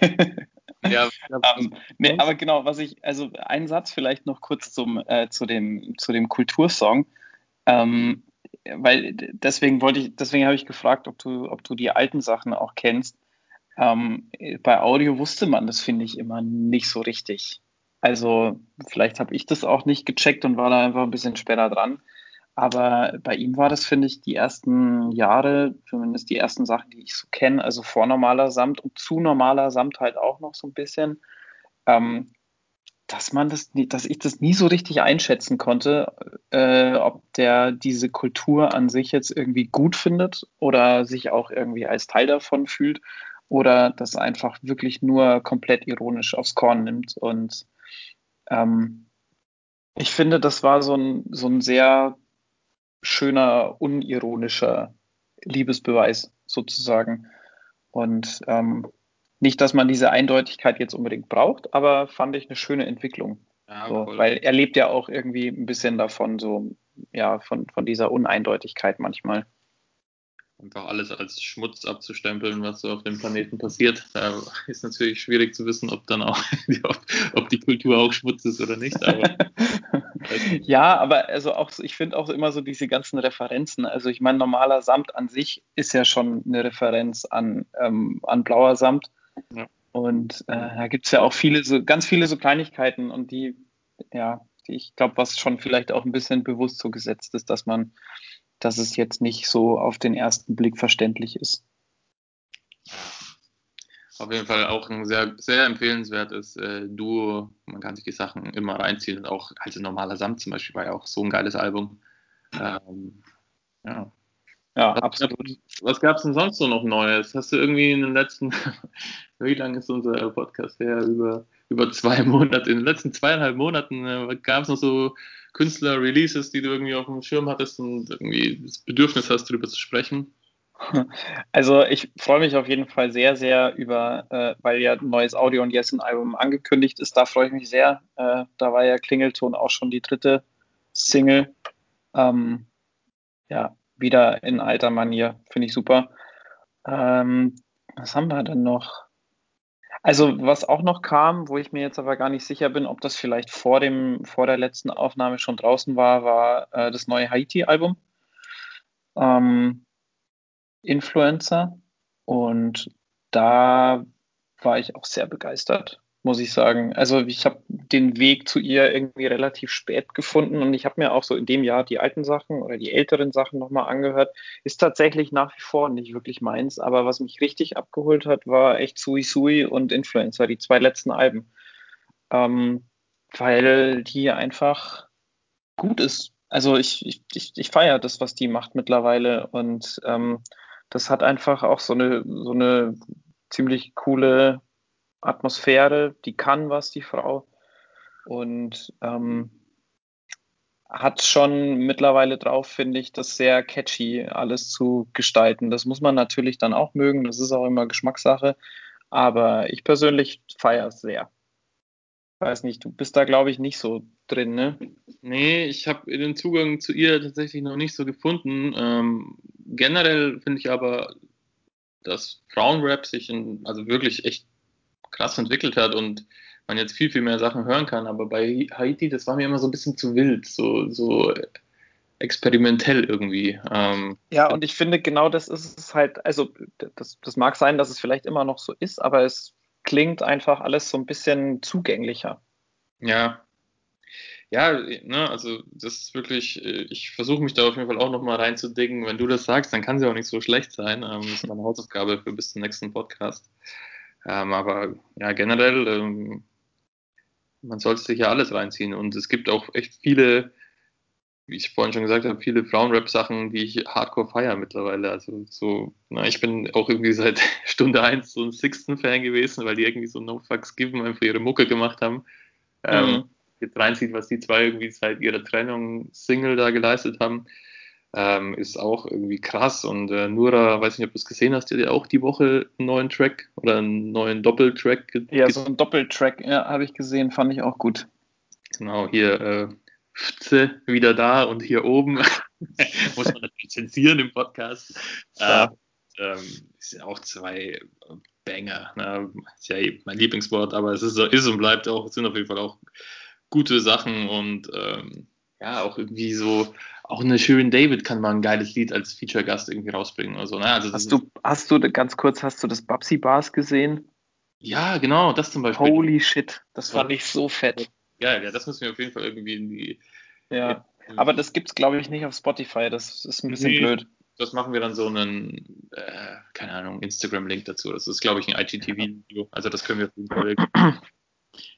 [SPEAKER 1] ja, um, nee, aber genau, was ich, also ein Satz vielleicht noch kurz zum, äh, zu, dem, zu dem Kultursong. Ähm, weil deswegen wollte ich, deswegen habe ich gefragt, ob du, ob du die alten Sachen auch kennst. Ähm, bei Audio wusste man das, finde ich, immer nicht so richtig. Also vielleicht habe ich das auch nicht gecheckt und war da einfach ein bisschen später dran. Aber bei ihm war das, finde ich, die ersten Jahre, zumindest die ersten Sachen, die ich so kenne, also vor normaler Samt und zu normaler Samt halt auch noch so ein bisschen, ähm, dass man das, dass ich das nie so richtig einschätzen konnte, äh, ob der diese Kultur an sich jetzt irgendwie gut findet oder sich auch irgendwie als Teil davon fühlt oder das einfach wirklich nur komplett ironisch aufs Korn nimmt. Und ähm, ich finde, das war so ein, so ein sehr schöner, unironischer Liebesbeweis sozusagen. Und ähm, nicht, dass man diese Eindeutigkeit jetzt unbedingt braucht, aber fand ich eine schöne Entwicklung. Ja, so, weil er lebt ja auch irgendwie ein bisschen davon, so, ja, von, von dieser Uneindeutigkeit manchmal
[SPEAKER 7] einfach alles als Schmutz abzustempeln, was so auf dem Planeten passiert. Da ist natürlich schwierig zu wissen, ob dann auch ob, ob die Kultur auch Schmutz ist oder nicht. Aber,
[SPEAKER 1] ja, aber also auch ich finde auch immer so diese ganzen Referenzen. Also ich meine, normaler Samt an sich ist ja schon eine Referenz an, ähm, an blauer Samt. Ja. Und äh, da gibt es ja auch viele, so ganz viele so Kleinigkeiten und die, ja, die ich glaube, was schon vielleicht auch ein bisschen bewusst so gesetzt ist, dass man dass es jetzt nicht so auf den ersten Blick verständlich ist.
[SPEAKER 7] Auf jeden Fall auch ein sehr, sehr empfehlenswertes äh, Duo. Man kann sich die Sachen immer reinziehen und auch als normaler Samt zum Beispiel war ja auch so ein geiles Album. Ähm, ja. Ja, absolut. Was gab es denn sonst so noch Neues? Hast du irgendwie in den letzten, wie lange ist unser Podcast her? Über, über zwei Monate, in den letzten zweieinhalb Monaten äh, gab es noch so Künstler-Releases, die du irgendwie auf dem Schirm hattest und irgendwie das Bedürfnis hast, darüber zu sprechen?
[SPEAKER 1] Also ich freue mich auf jeden Fall sehr, sehr über, äh, weil ja ein neues Audio und Yes Album angekündigt ist. Da freue ich mich sehr. Äh, da war ja Klingelton auch schon die dritte Single. Ähm, ja, wieder in alter Manier. Finde ich super. Ähm, was haben wir denn noch? Also, was auch noch kam, wo ich mir jetzt aber gar nicht sicher bin, ob das vielleicht vor, dem, vor der letzten Aufnahme schon draußen war, war äh, das neue Haiti-Album. Ähm, Influencer. Und da war ich auch sehr begeistert muss ich sagen. Also ich habe den Weg zu ihr irgendwie relativ spät gefunden und ich habe mir auch so in dem Jahr die alten Sachen oder die älteren Sachen nochmal angehört. Ist tatsächlich nach wie vor nicht wirklich meins, aber was mich richtig abgeholt hat, war echt Sui Sui und Influencer, die zwei letzten Alben. Ähm, weil die einfach gut ist. Also ich, ich, ich, ich feiere das, was die macht mittlerweile und ähm, das hat einfach auch so eine, so eine ziemlich coole Atmosphäre, die kann was, die Frau. Und ähm, hat schon mittlerweile drauf, finde ich, das sehr catchy alles zu gestalten. Das muss man natürlich dann auch mögen, das ist auch immer Geschmackssache. Aber ich persönlich feiere es sehr. Weiß nicht, du bist da, glaube ich, nicht so drin, ne?
[SPEAKER 7] Nee, ich habe den Zugang zu ihr tatsächlich noch nicht so gefunden. Ähm, generell finde ich aber, dass Frauenrap sich in, also wirklich echt krass entwickelt hat und man jetzt viel, viel mehr Sachen hören kann. Aber bei Haiti, das war mir immer so ein bisschen zu wild, so, so experimentell irgendwie. Ähm,
[SPEAKER 1] ja, und ich finde, genau das ist es halt, also das, das mag sein, dass es vielleicht immer noch so ist, aber es klingt einfach alles so ein bisschen zugänglicher.
[SPEAKER 7] Ja. Ja, ne, also das ist wirklich, äh, ich versuche mich da auf jeden Fall auch nochmal reinzudicken. Wenn du das sagst, dann kann sie auch nicht so schlecht sein. Ähm, das ist meine Hausaufgabe für bis zum nächsten Podcast. Ähm, aber ja, generell, ähm, man sollte sich ja alles reinziehen. Und es gibt auch echt viele, wie ich vorhin schon gesagt habe, viele Frauenrap-Sachen, die ich hardcore feiere mittlerweile. Also so, na, ich bin auch irgendwie seit Stunde 1 so ein Sixten-Fan gewesen, weil die irgendwie so No Fucks Given einfach ihre Mucke gemacht haben. Ähm, mhm. Ähm, jetzt reinzieht, was die zwei irgendwie seit ihrer Trennung Single da geleistet haben ähm, ist auch irgendwie krass. Und äh, Nura, weiß nicht, ob du es gesehen hast, die auch die Woche einen neuen Track oder einen neuen Doppeltrack.
[SPEAKER 1] Ja, so ein Doppeltrack, ja, habe ich gesehen, fand ich auch gut.
[SPEAKER 7] Genau, hier äh, wieder da und hier oben muss man natürlich zensieren im Podcast. Ja. Äh, ähm, ist ja auch zwei Banger. Ne? Ist ja mein Lieblingswort, aber es ist, ist und bleibt auch, sind auf jeden Fall auch gute Sachen und ähm, ja, auch irgendwie so auch eine Shirin David kann mal ein geiles Lied als Feature-Gast irgendwie rausbringen oder so. Ne? Also
[SPEAKER 1] hast, du, hast du, ganz kurz, hast du das Babsi Bars gesehen?
[SPEAKER 7] Ja, genau, das zum Beispiel.
[SPEAKER 1] Holy shit, das fand ich so fett.
[SPEAKER 7] Ja, ja, das müssen wir auf jeden Fall irgendwie in die.
[SPEAKER 1] Ja, in, aber das gibt's, glaube ich, nicht auf Spotify. Das ist ein bisschen nee, blöd.
[SPEAKER 7] Das machen wir dann so einen, äh, keine Ahnung, Instagram-Link dazu. Das ist, glaube ich, ein IGTV-Video. Also das können wir auf jeden Fall.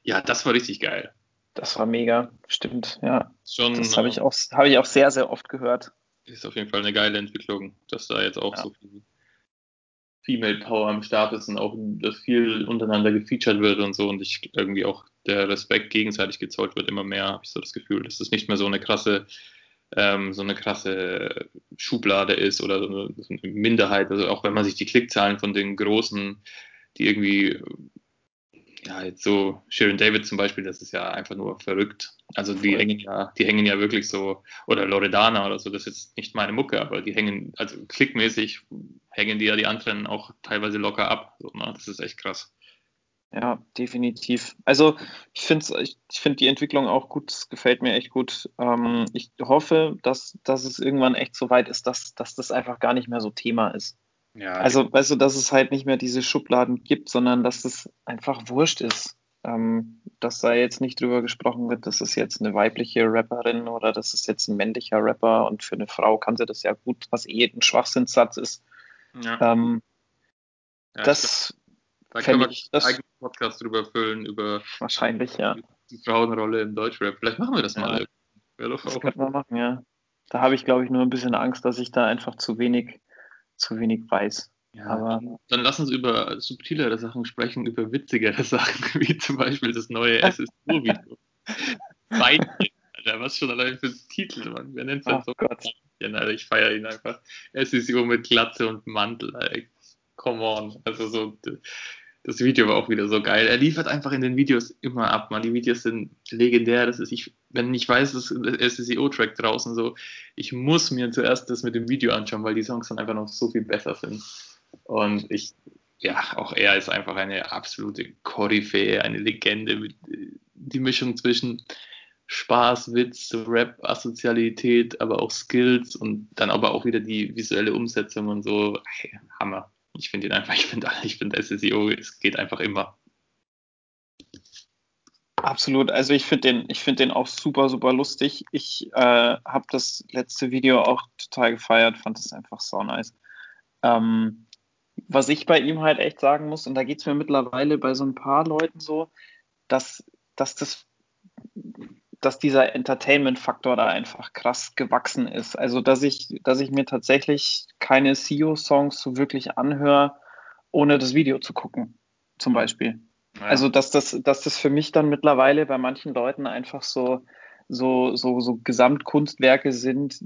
[SPEAKER 7] Ja, das war richtig geil.
[SPEAKER 1] Das war mega, stimmt, ja. Schon, das habe ich, auch, hab ich auch sehr, sehr oft gehört.
[SPEAKER 7] Ist auf jeden Fall eine geile Entwicklung, dass da jetzt auch ja. so viel Female Power am Start ist und auch, dass viel untereinander gefeatured wird und so und ich irgendwie auch der Respekt gegenseitig gezollt wird immer mehr, habe ich so das Gefühl. Das ist nicht mehr so eine krasse ähm, so eine krasse Schublade ist oder so eine, so eine Minderheit. Also auch wenn man sich die Klickzahlen von den großen, die irgendwie ja, jetzt so Sharon David zum Beispiel, das ist ja einfach nur verrückt. Also die Voll. hängen ja, die hängen ja wirklich so, oder Loredana oder so, das ist jetzt nicht meine Mucke, aber die hängen, also klickmäßig hängen die ja die anderen auch teilweise locker ab. So, ne? Das ist echt krass.
[SPEAKER 1] Ja, definitiv. Also ich finde ich, ich find die Entwicklung auch gut, es gefällt mir echt gut. Ähm, ich hoffe, dass, dass es irgendwann echt so weit ist, dass, dass das einfach gar nicht mehr so Thema ist. Ja, also, weißt du, dass es halt nicht mehr diese Schubladen gibt, sondern dass es einfach wurscht ist. Ähm, dass da jetzt nicht drüber gesprochen wird, das ist jetzt eine weibliche Rapperin oder das ist jetzt ein männlicher Rapper und für eine Frau kann sie das ja gut, was eh ein Schwachsinnssatz ist. Ja. Ähm, ja, das
[SPEAKER 7] da können wir einen eigenen Podcast drüber füllen, über
[SPEAKER 1] wahrscheinlich, ja.
[SPEAKER 7] die Frauenrolle im Deutschrap. Vielleicht machen wir das mal.
[SPEAKER 1] Ja, das könnten wir machen, ja. Da habe ich, glaube ich, nur ein bisschen Angst, dass ich da einfach zu wenig zu wenig weiß.
[SPEAKER 7] Ja, aber dann lass uns über subtilere Sachen sprechen, über witzigere Sachen, wie zum Beispiel das neue SSO-Video. Beinchen, Alter, was schon allein für ein Titel, Mann. Wer nennt das oh so? Gott. Alter, ich feiere ihn einfach. SSO mit Glatze und Mantel, Alter. Come on. Also so, das Video war auch wieder so geil. Er liefert einfach in den Videos immer ab, man. Die Videos sind legendär. Das ist, ich, wenn ich weiß, ist ein SEO-Track draußen, so, ich muss mir zuerst das mit dem Video anschauen, weil die Songs dann einfach noch so viel besser sind. Und ich, ja, auch er ist einfach eine absolute Koryphäe, eine Legende. Mit, die Mischung zwischen Spaß, Witz, Rap, Asozialität, aber auch Skills und dann aber auch wieder die visuelle Umsetzung und so. Hey, Hammer. Ich finde ihn einfach, ich finde ich finde SEO, es geht einfach immer.
[SPEAKER 1] Absolut, also ich finde den, ich finde den auch super, super lustig. Ich äh, habe das letzte Video auch total gefeiert, fand es einfach so nice. Ähm, was ich bei ihm halt echt sagen muss, und da geht es mir mittlerweile bei so ein paar Leuten so, dass, dass das dass dieser Entertainment-Faktor da einfach krass gewachsen ist. Also, dass ich, dass ich mir tatsächlich keine CEO-Songs so wirklich anhöre, ohne das Video zu gucken, zum Beispiel. Ja. Also, dass das, dass das für mich dann mittlerweile bei manchen Leuten einfach so, so, so, so Gesamtkunstwerke sind,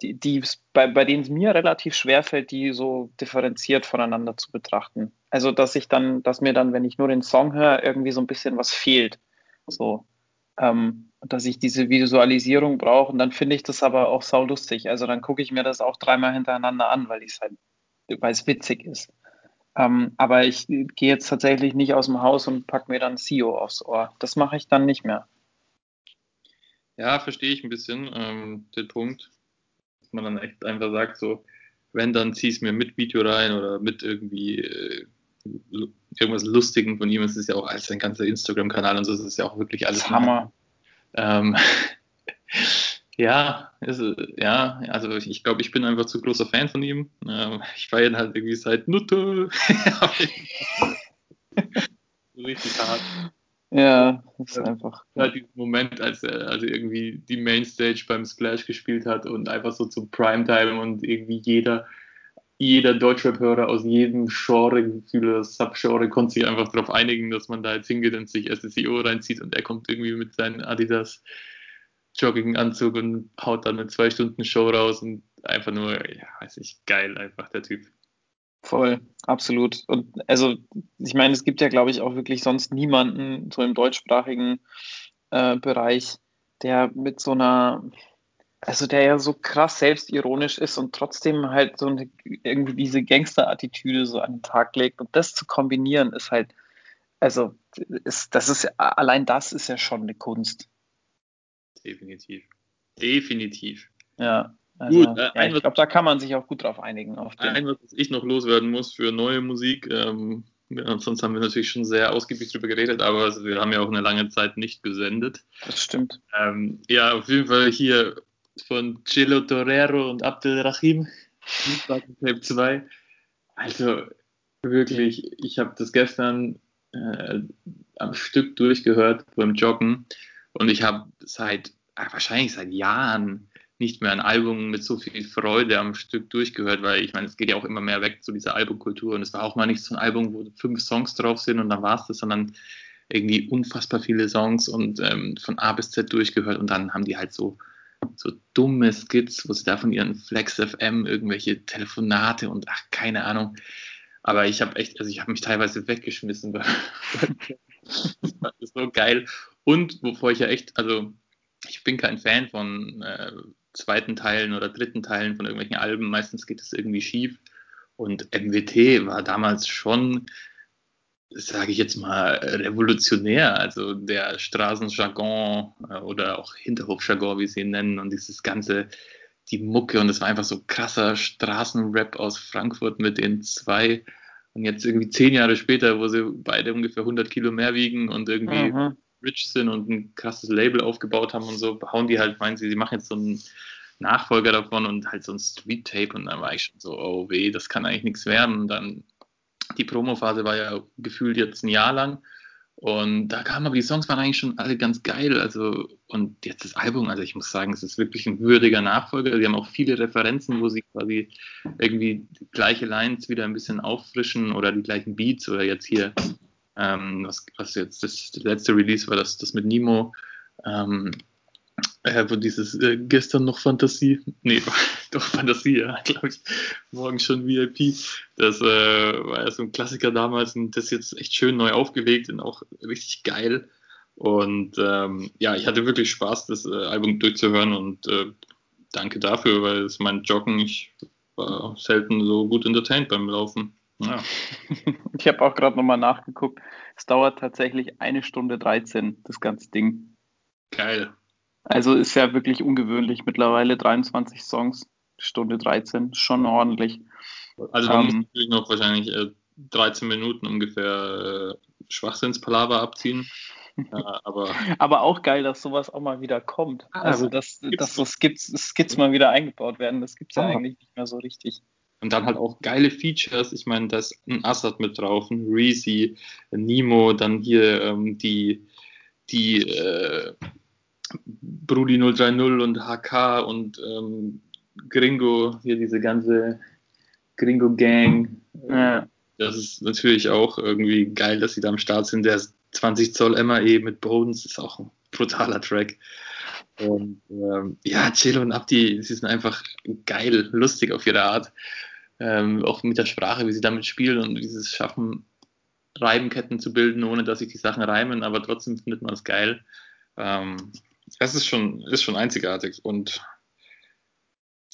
[SPEAKER 1] die, die bei, bei denen es mir relativ schwer fällt, die so differenziert voneinander zu betrachten. Also, dass ich dann, dass mir dann, wenn ich nur den Song höre, irgendwie so ein bisschen was fehlt. So ähm, dass ich diese Visualisierung brauche. Und dann finde ich das aber auch sau lustig. Also dann gucke ich mir das auch dreimal hintereinander an, weil es halt, weil es witzig ist. Ähm, aber ich gehe jetzt tatsächlich nicht aus dem Haus und packe mir dann CEO aufs Ohr. Das mache ich dann nicht mehr.
[SPEAKER 7] Ja, verstehe ich ein bisschen ähm, den Punkt, dass man dann echt einfach sagt, so, wenn, dann zieh es mir mit Video rein oder mit irgendwie äh, irgendwas Lustigen von ihm. Es ist ja auch als sein ganzer Instagram-Kanal und so, es ist ja auch wirklich alles.
[SPEAKER 1] Hammer.
[SPEAKER 7] Ähm, ja, ist, ja, also ich, ich glaube, ich bin einfach zu großer Fan von ihm. Ähm, ich feiere ihn halt irgendwie seit Nutte. Richtig hart.
[SPEAKER 1] Ja, das ist einfach.
[SPEAKER 7] Ja, diesen Moment, als er also irgendwie die Mainstage beim Splash gespielt hat und einfach so zum Primetime und irgendwie jeder jeder Deutschrap-Hörer aus jedem Genre, Gefühle, Subgenre, konnte sich einfach darauf einigen, dass man da jetzt hingeht und sich SSEO reinzieht und er kommt irgendwie mit seinem Adidas Jogginganzug und haut dann eine zwei Stunden Show raus und einfach nur, ja, weiß ich, geil einfach der Typ.
[SPEAKER 1] Voll, absolut. Und also, ich meine, es gibt ja, glaube ich, auch wirklich sonst niemanden so im deutschsprachigen äh, Bereich, der mit so einer also der ja so krass selbstironisch ist und trotzdem halt so eine, irgendwie diese Gangster-Attitüde so an den Tag legt. Und das zu kombinieren ist halt, also ist, das ist allein das ist ja schon eine Kunst.
[SPEAKER 7] Definitiv. Definitiv.
[SPEAKER 1] Ja. Also, gut, äh, ja, ich glaube, da kann man sich auch gut drauf einigen. Auf
[SPEAKER 7] ein, was ich noch loswerden muss für neue Musik, ähm, sonst haben wir natürlich schon sehr ausgiebig darüber geredet, aber wir haben ja auch eine lange Zeit nicht gesendet.
[SPEAKER 1] Das stimmt.
[SPEAKER 7] Ähm, ja, auf jeden Fall hier von Chilo Torero und Abdel Rahim, Tape 2. Also wirklich, ich habe das gestern äh, am Stück durchgehört beim Joggen und ich habe seit, äh, wahrscheinlich seit Jahren nicht mehr ein Album mit so viel Freude am Stück durchgehört, weil ich meine, es geht ja auch immer mehr weg zu dieser Albumkultur und es war auch mal nicht so ein Album, wo fünf Songs drauf sind und dann war es das, sondern irgendwie unfassbar viele Songs und ähm, von A bis Z durchgehört und dann haben die halt so so dumme Skits, wo sie da von ihren Flex FM irgendwelche Telefonate und ach, keine Ahnung. Aber ich habe echt, also ich habe mich teilweise weggeschmissen. das war so geil. Und wovor ich ja echt, also ich bin kein Fan von äh, zweiten Teilen oder dritten Teilen von irgendwelchen Alben. Meistens geht es irgendwie schief. Und MWT war damals schon, sage ich jetzt mal, revolutionär. Also der Straßenjargon äh, oder auch Hinterhofjargon, wie sie ihn nennen, und dieses ganze, die Mucke. Und es war einfach so krasser Straßenrap aus Frankfurt mit den zwei. Und jetzt irgendwie zehn Jahre später, wo sie beide ungefähr 100 Kilo mehr wiegen und irgendwie mhm. rich sind und ein krasses Label aufgebaut haben und so, hauen die halt, meinen sie, sie machen jetzt so einen Nachfolger davon und halt so ein Street-Tape und dann war ich schon so, oh weh, das kann eigentlich nichts werden. Und dann die Promo-Phase war ja gefühlt jetzt ein Jahr lang und da kamen aber die Songs waren eigentlich schon alle ganz geil. Also, und jetzt das Album, also ich muss sagen, es ist wirklich ein würdiger Nachfolger. Sie haben auch viele Referenzen, wo sie quasi irgendwie gleiche Lines wieder ein bisschen auffrischen oder die gleichen Beats oder jetzt hier, ähm, was, was jetzt das, das letzte Release war, das, das mit Nemo. Ähm, äh, wo dieses äh, gestern noch Fantasie, nee, doch Fantasie, ja, glaube ich, morgen schon VIP. Das äh, war ja so ein Klassiker damals und das ist jetzt echt schön neu aufgelegt und auch richtig geil. Und ähm, ja, ich hatte wirklich Spaß, das äh, Album durchzuhören und äh, danke dafür, weil es mein Joggen, ich war selten so gut entertained beim Laufen. Ja.
[SPEAKER 1] Ich habe auch gerade nochmal nachgeguckt. Es dauert tatsächlich eine Stunde 13, das ganze Ding.
[SPEAKER 7] Geil.
[SPEAKER 1] Also ist ja wirklich ungewöhnlich. Mittlerweile 23 Songs, Stunde 13, schon ordentlich.
[SPEAKER 7] Also man ähm, muss natürlich noch wahrscheinlich äh, 13 Minuten ungefähr äh, Schwachsinnspalaver abziehen. äh, aber,
[SPEAKER 1] aber auch geil, dass sowas auch mal wieder kommt. Ah, also dass, dass so Skits, Skits mal wieder eingebaut werden, das gibt es ja eigentlich nicht mehr so richtig.
[SPEAKER 7] Und dann halt auch geile Features. Ich meine, da ist ein Assad mit drauf, ein Reezy, ein Nemo, dann hier ähm, die, die äh, Brudi 030 und HK und ähm, Gringo, hier diese ganze Gringo-Gang. Ja. Das ist natürlich auch irgendwie geil, dass sie da am Start sind. Der 20 Zoll MAE mit Bones ist auch ein brutaler Track. Und ähm, ja, Chill und Abdi, sie sind einfach geil, lustig auf ihre Art. Ähm, auch mit der Sprache, wie sie damit spielen und dieses Schaffen, Reibenketten zu bilden, ohne dass sich die Sachen reimen, aber trotzdem findet man es geil. Ähm, es ist schon, ist schon einzigartig und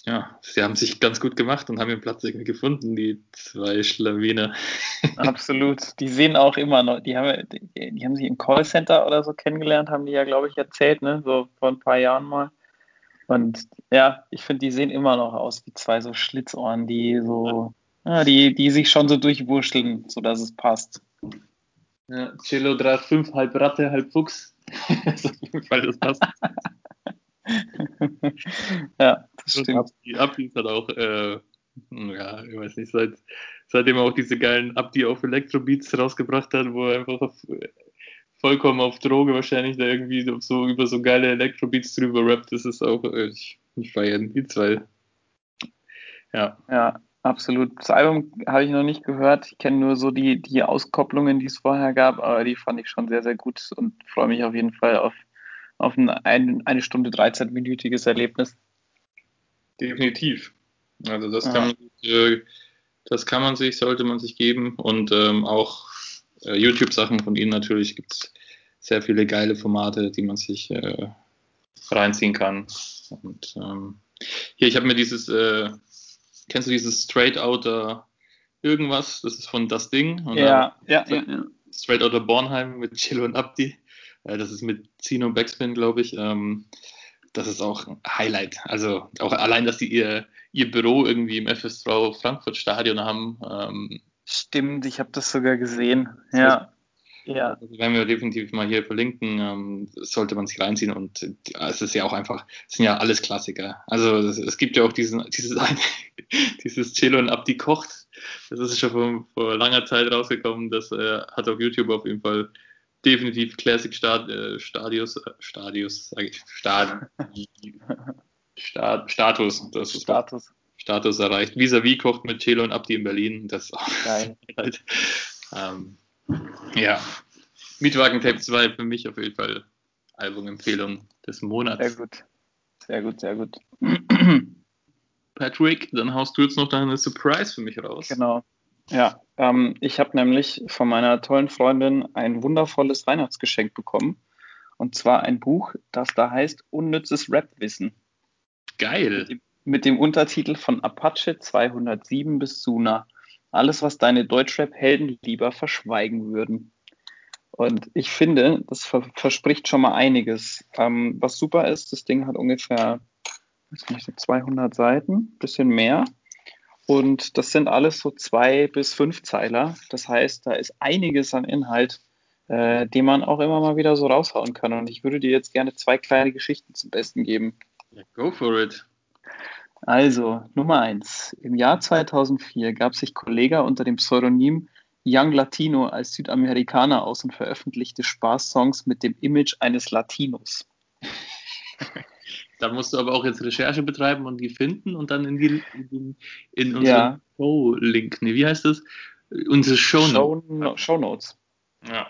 [SPEAKER 7] ja, sie haben sich ganz gut gemacht und haben ihren Platz irgendwie gefunden, die zwei Schlawiner.
[SPEAKER 1] Absolut. Die sehen auch immer noch, die haben, die, die haben sich im Callcenter oder so kennengelernt, haben die ja, glaube ich, erzählt, ne? So vor ein paar Jahren mal. Und ja, ich finde, die sehen immer noch aus wie zwei so Schlitzohren, die so, ja, die, die sich schon so durchwurschteln, sodass es passt.
[SPEAKER 7] Ja, Cello 3,5, halb Ratte, halb Fuchs. Weil das passt.
[SPEAKER 1] ja, stimmt.
[SPEAKER 7] Die Abdi hat auch, äh, ja, ich weiß nicht, seit, seitdem er auch diese geilen Abdi auf Elektrobeats rausgebracht hat, wo er einfach auf, vollkommen auf Droge wahrscheinlich da irgendwie so über so geile Elektrobeats drüber rappt, das ist auch, äh, ich, ich feiere die zwei.
[SPEAKER 1] Ja. Ja, absolut. Das Album habe ich noch nicht gehört. Ich kenne nur so die, die Auskopplungen, die es vorher gab, aber die fand ich schon sehr, sehr gut und freue mich auf jeden Fall auf, auf ein, ein eine Stunde 13-minütiges Erlebnis.
[SPEAKER 7] Definitiv. Also das kann, man, äh, das kann man sich, sollte man sich geben und ähm, auch äh, YouTube-Sachen von Ihnen natürlich gibt es sehr viele geile Formate, die man sich äh, reinziehen kann. Und ähm, hier, ich habe mir dieses äh, Kennst du dieses Straight Outer irgendwas? Das ist von Das Ding.
[SPEAKER 1] Ja, ja, ja, ja.
[SPEAKER 7] Straight Outer Bornheim mit Chilo und Abdi. Das ist mit Zino Backspin, glaube ich. Ähm, das ist auch ein Highlight. Also auch allein, dass sie ihr, ihr Büro irgendwie im FSV Frankfurt Stadion haben. Ähm,
[SPEAKER 1] Stimmt, ich habe das sogar gesehen. Ja.
[SPEAKER 7] Ja. Das werden wir definitiv mal hier verlinken. Ähm, sollte man sich reinziehen und ja, es ist ja auch einfach, es sind ja alles Klassiker. Also es, es gibt ja auch diesen, dieses eine, dieses Cello und Abdi kocht. Das ist schon vor, vor langer Zeit rausgekommen. Das äh, hat auf YouTube auf jeden Fall definitiv Classic Stad, äh, Stadius, äh, Stadius, sage ich, Stad, Stad, Status. Das ist Status. Status erreicht. Vis-à-vis kocht mit Cello und Abdi in Berlin. Das ist auch geil. halt, ähm, ja, Mietwagen Tape 2 für mich auf jeden Fall Albumempfehlung des Monats.
[SPEAKER 1] Sehr gut. Sehr gut, sehr gut.
[SPEAKER 7] Patrick, dann haust du jetzt noch deine Surprise für mich raus.
[SPEAKER 1] Genau. Ja, ähm, ich habe nämlich von meiner tollen Freundin ein wundervolles Weihnachtsgeschenk bekommen. Und zwar ein Buch, das da heißt Unnützes Rap-Wissen.
[SPEAKER 7] Geil.
[SPEAKER 1] Mit dem, mit dem Untertitel von Apache 207 bis Suna. Alles, was deine Deutschrap-Helden lieber verschweigen würden. Und ich finde, das ver verspricht schon mal einiges. Ähm, was super ist, das Ding hat ungefähr weiß nicht, 200 Seiten, bisschen mehr. Und das sind alles so zwei bis fünf Zeiler. Das heißt, da ist einiges an Inhalt, äh, den man auch immer mal wieder so raushauen kann. Und ich würde dir jetzt gerne zwei kleine Geschichten zum Besten geben.
[SPEAKER 7] Go for it.
[SPEAKER 1] Also, Nummer eins. Im Jahr 2004 gab sich Kollega unter dem Pseudonym Young Latino als Südamerikaner aus und veröffentlichte Spaßsongs mit dem Image eines Latinos.
[SPEAKER 7] Da musst du aber auch jetzt Recherche betreiben und die finden und dann in die in, in unseren
[SPEAKER 1] Ja.
[SPEAKER 7] Show-Link. Nee, wie heißt das? Unsere Show.
[SPEAKER 1] Show, Show Notes.
[SPEAKER 7] Ja.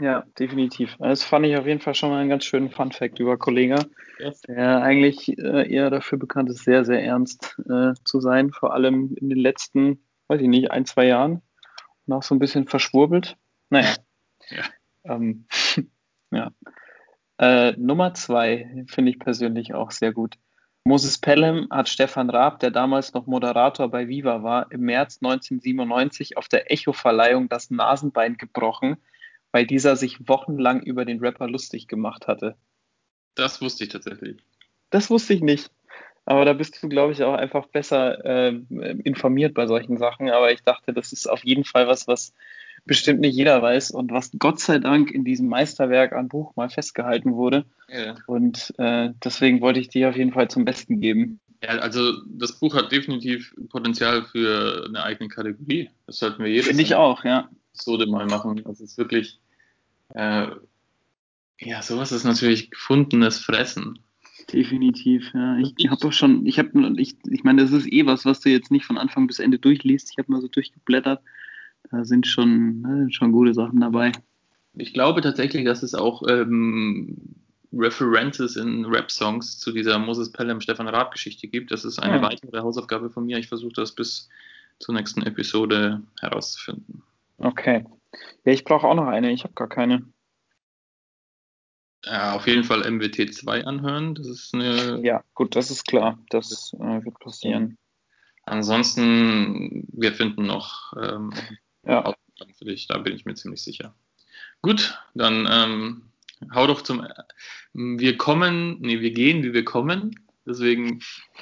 [SPEAKER 1] Ja, definitiv. Das fand ich auf jeden Fall schon mal einen ganz schönen Fun-Fact über Kollega,
[SPEAKER 7] Yes.
[SPEAKER 1] der eigentlich äh, eher dafür bekannt ist, sehr, sehr ernst äh, zu sein, vor allem in den letzten, weiß ich nicht, ein, zwei Jahren. Auch so ein bisschen verschwurbelt. Naja.
[SPEAKER 7] Ja.
[SPEAKER 1] Ähm, ja. Äh, Nummer zwei finde ich persönlich auch sehr gut. Moses Pelham hat Stefan Raab, der damals noch Moderator bei Viva war, im März 1997 auf der Echo-Verleihung das Nasenbein gebrochen, weil dieser sich wochenlang über den Rapper lustig gemacht hatte.
[SPEAKER 7] Das wusste ich tatsächlich.
[SPEAKER 1] Das wusste ich nicht. Aber da bist du, glaube ich, auch einfach besser äh, informiert bei solchen Sachen. Aber ich dachte, das ist auf jeden Fall was, was bestimmt nicht jeder weiß und was Gott sei Dank in diesem Meisterwerk an Buch mal festgehalten wurde.
[SPEAKER 7] Ja.
[SPEAKER 1] Und äh, deswegen wollte ich dir auf jeden Fall zum Besten geben.
[SPEAKER 7] ja, also das Buch hat definitiv Potenzial für eine eigene Kategorie. Das sollten wir jedes
[SPEAKER 1] Finde ich auch, ja.
[SPEAKER 7] Episode mal machen. Das ist wirklich, äh, ja, sowas ist natürlich gefundenes Fressen.
[SPEAKER 1] Definitiv, ja. Ich habe auch schon, ich habe, ich, ich meine, das ist eh was, was du jetzt nicht von Anfang bis Ende durchliest. Ich habe mal so durchgeblättert. Da sind schon, ne, schon gute Sachen dabei.
[SPEAKER 7] Ich glaube tatsächlich, dass es auch ähm, References in Rap-Songs zu dieser Moses Pelham Stefan Raab Geschichte gibt. Das ist eine
[SPEAKER 1] Ja.
[SPEAKER 7] weitere Hausaufgabe von mir. Ich versuche das bis zur nächsten Episode herauszufinden.
[SPEAKER 1] Okay. Ja, ich brauche auch noch eine. Ich habe gar keine.
[SPEAKER 7] Ja, auf jeden Fall MWT 2 anhören. Das ist eine.
[SPEAKER 1] Ja, gut, das ist klar. Das äh, wird passieren.
[SPEAKER 7] Ansonsten, wir finden noch ähm,
[SPEAKER 1] Ja,
[SPEAKER 7] Hausaufgaben für dich, da bin ich mir ziemlich sicher. Gut, dann ähm, hau doch zum. Wir kommen, nee, wir gehen, wie wir kommen. Deswegen,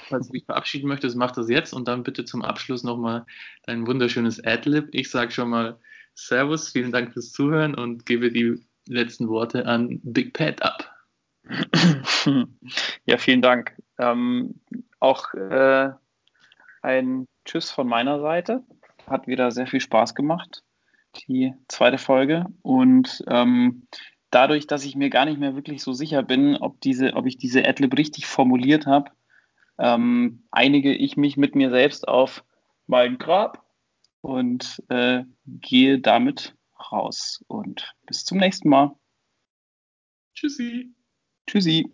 [SPEAKER 7] falls du dich verabschieden möchtest, mach das jetzt und dann bitte zum Abschluss nochmal dein wunderschönes Adlib. Ich sage schon mal Servus, vielen Dank fürs Zuhören und gebe die letzten Worte an Big Pat ab.
[SPEAKER 1] ja, vielen Dank. Ähm, auch äh, ein Tschüss von meiner Seite. Hat wieder sehr viel Spaß gemacht, die zweite Folge. Und ähm, dadurch, dass ich mir gar nicht mehr wirklich so sicher bin, ob, diese, ob ich diese Adlib richtig formuliert habe, ähm, einige ich mich mit mir selbst auf mein Grab und äh, gehe damit raus. Und bis zum nächsten Mal.
[SPEAKER 7] Tschüssi.
[SPEAKER 1] Tschüssi.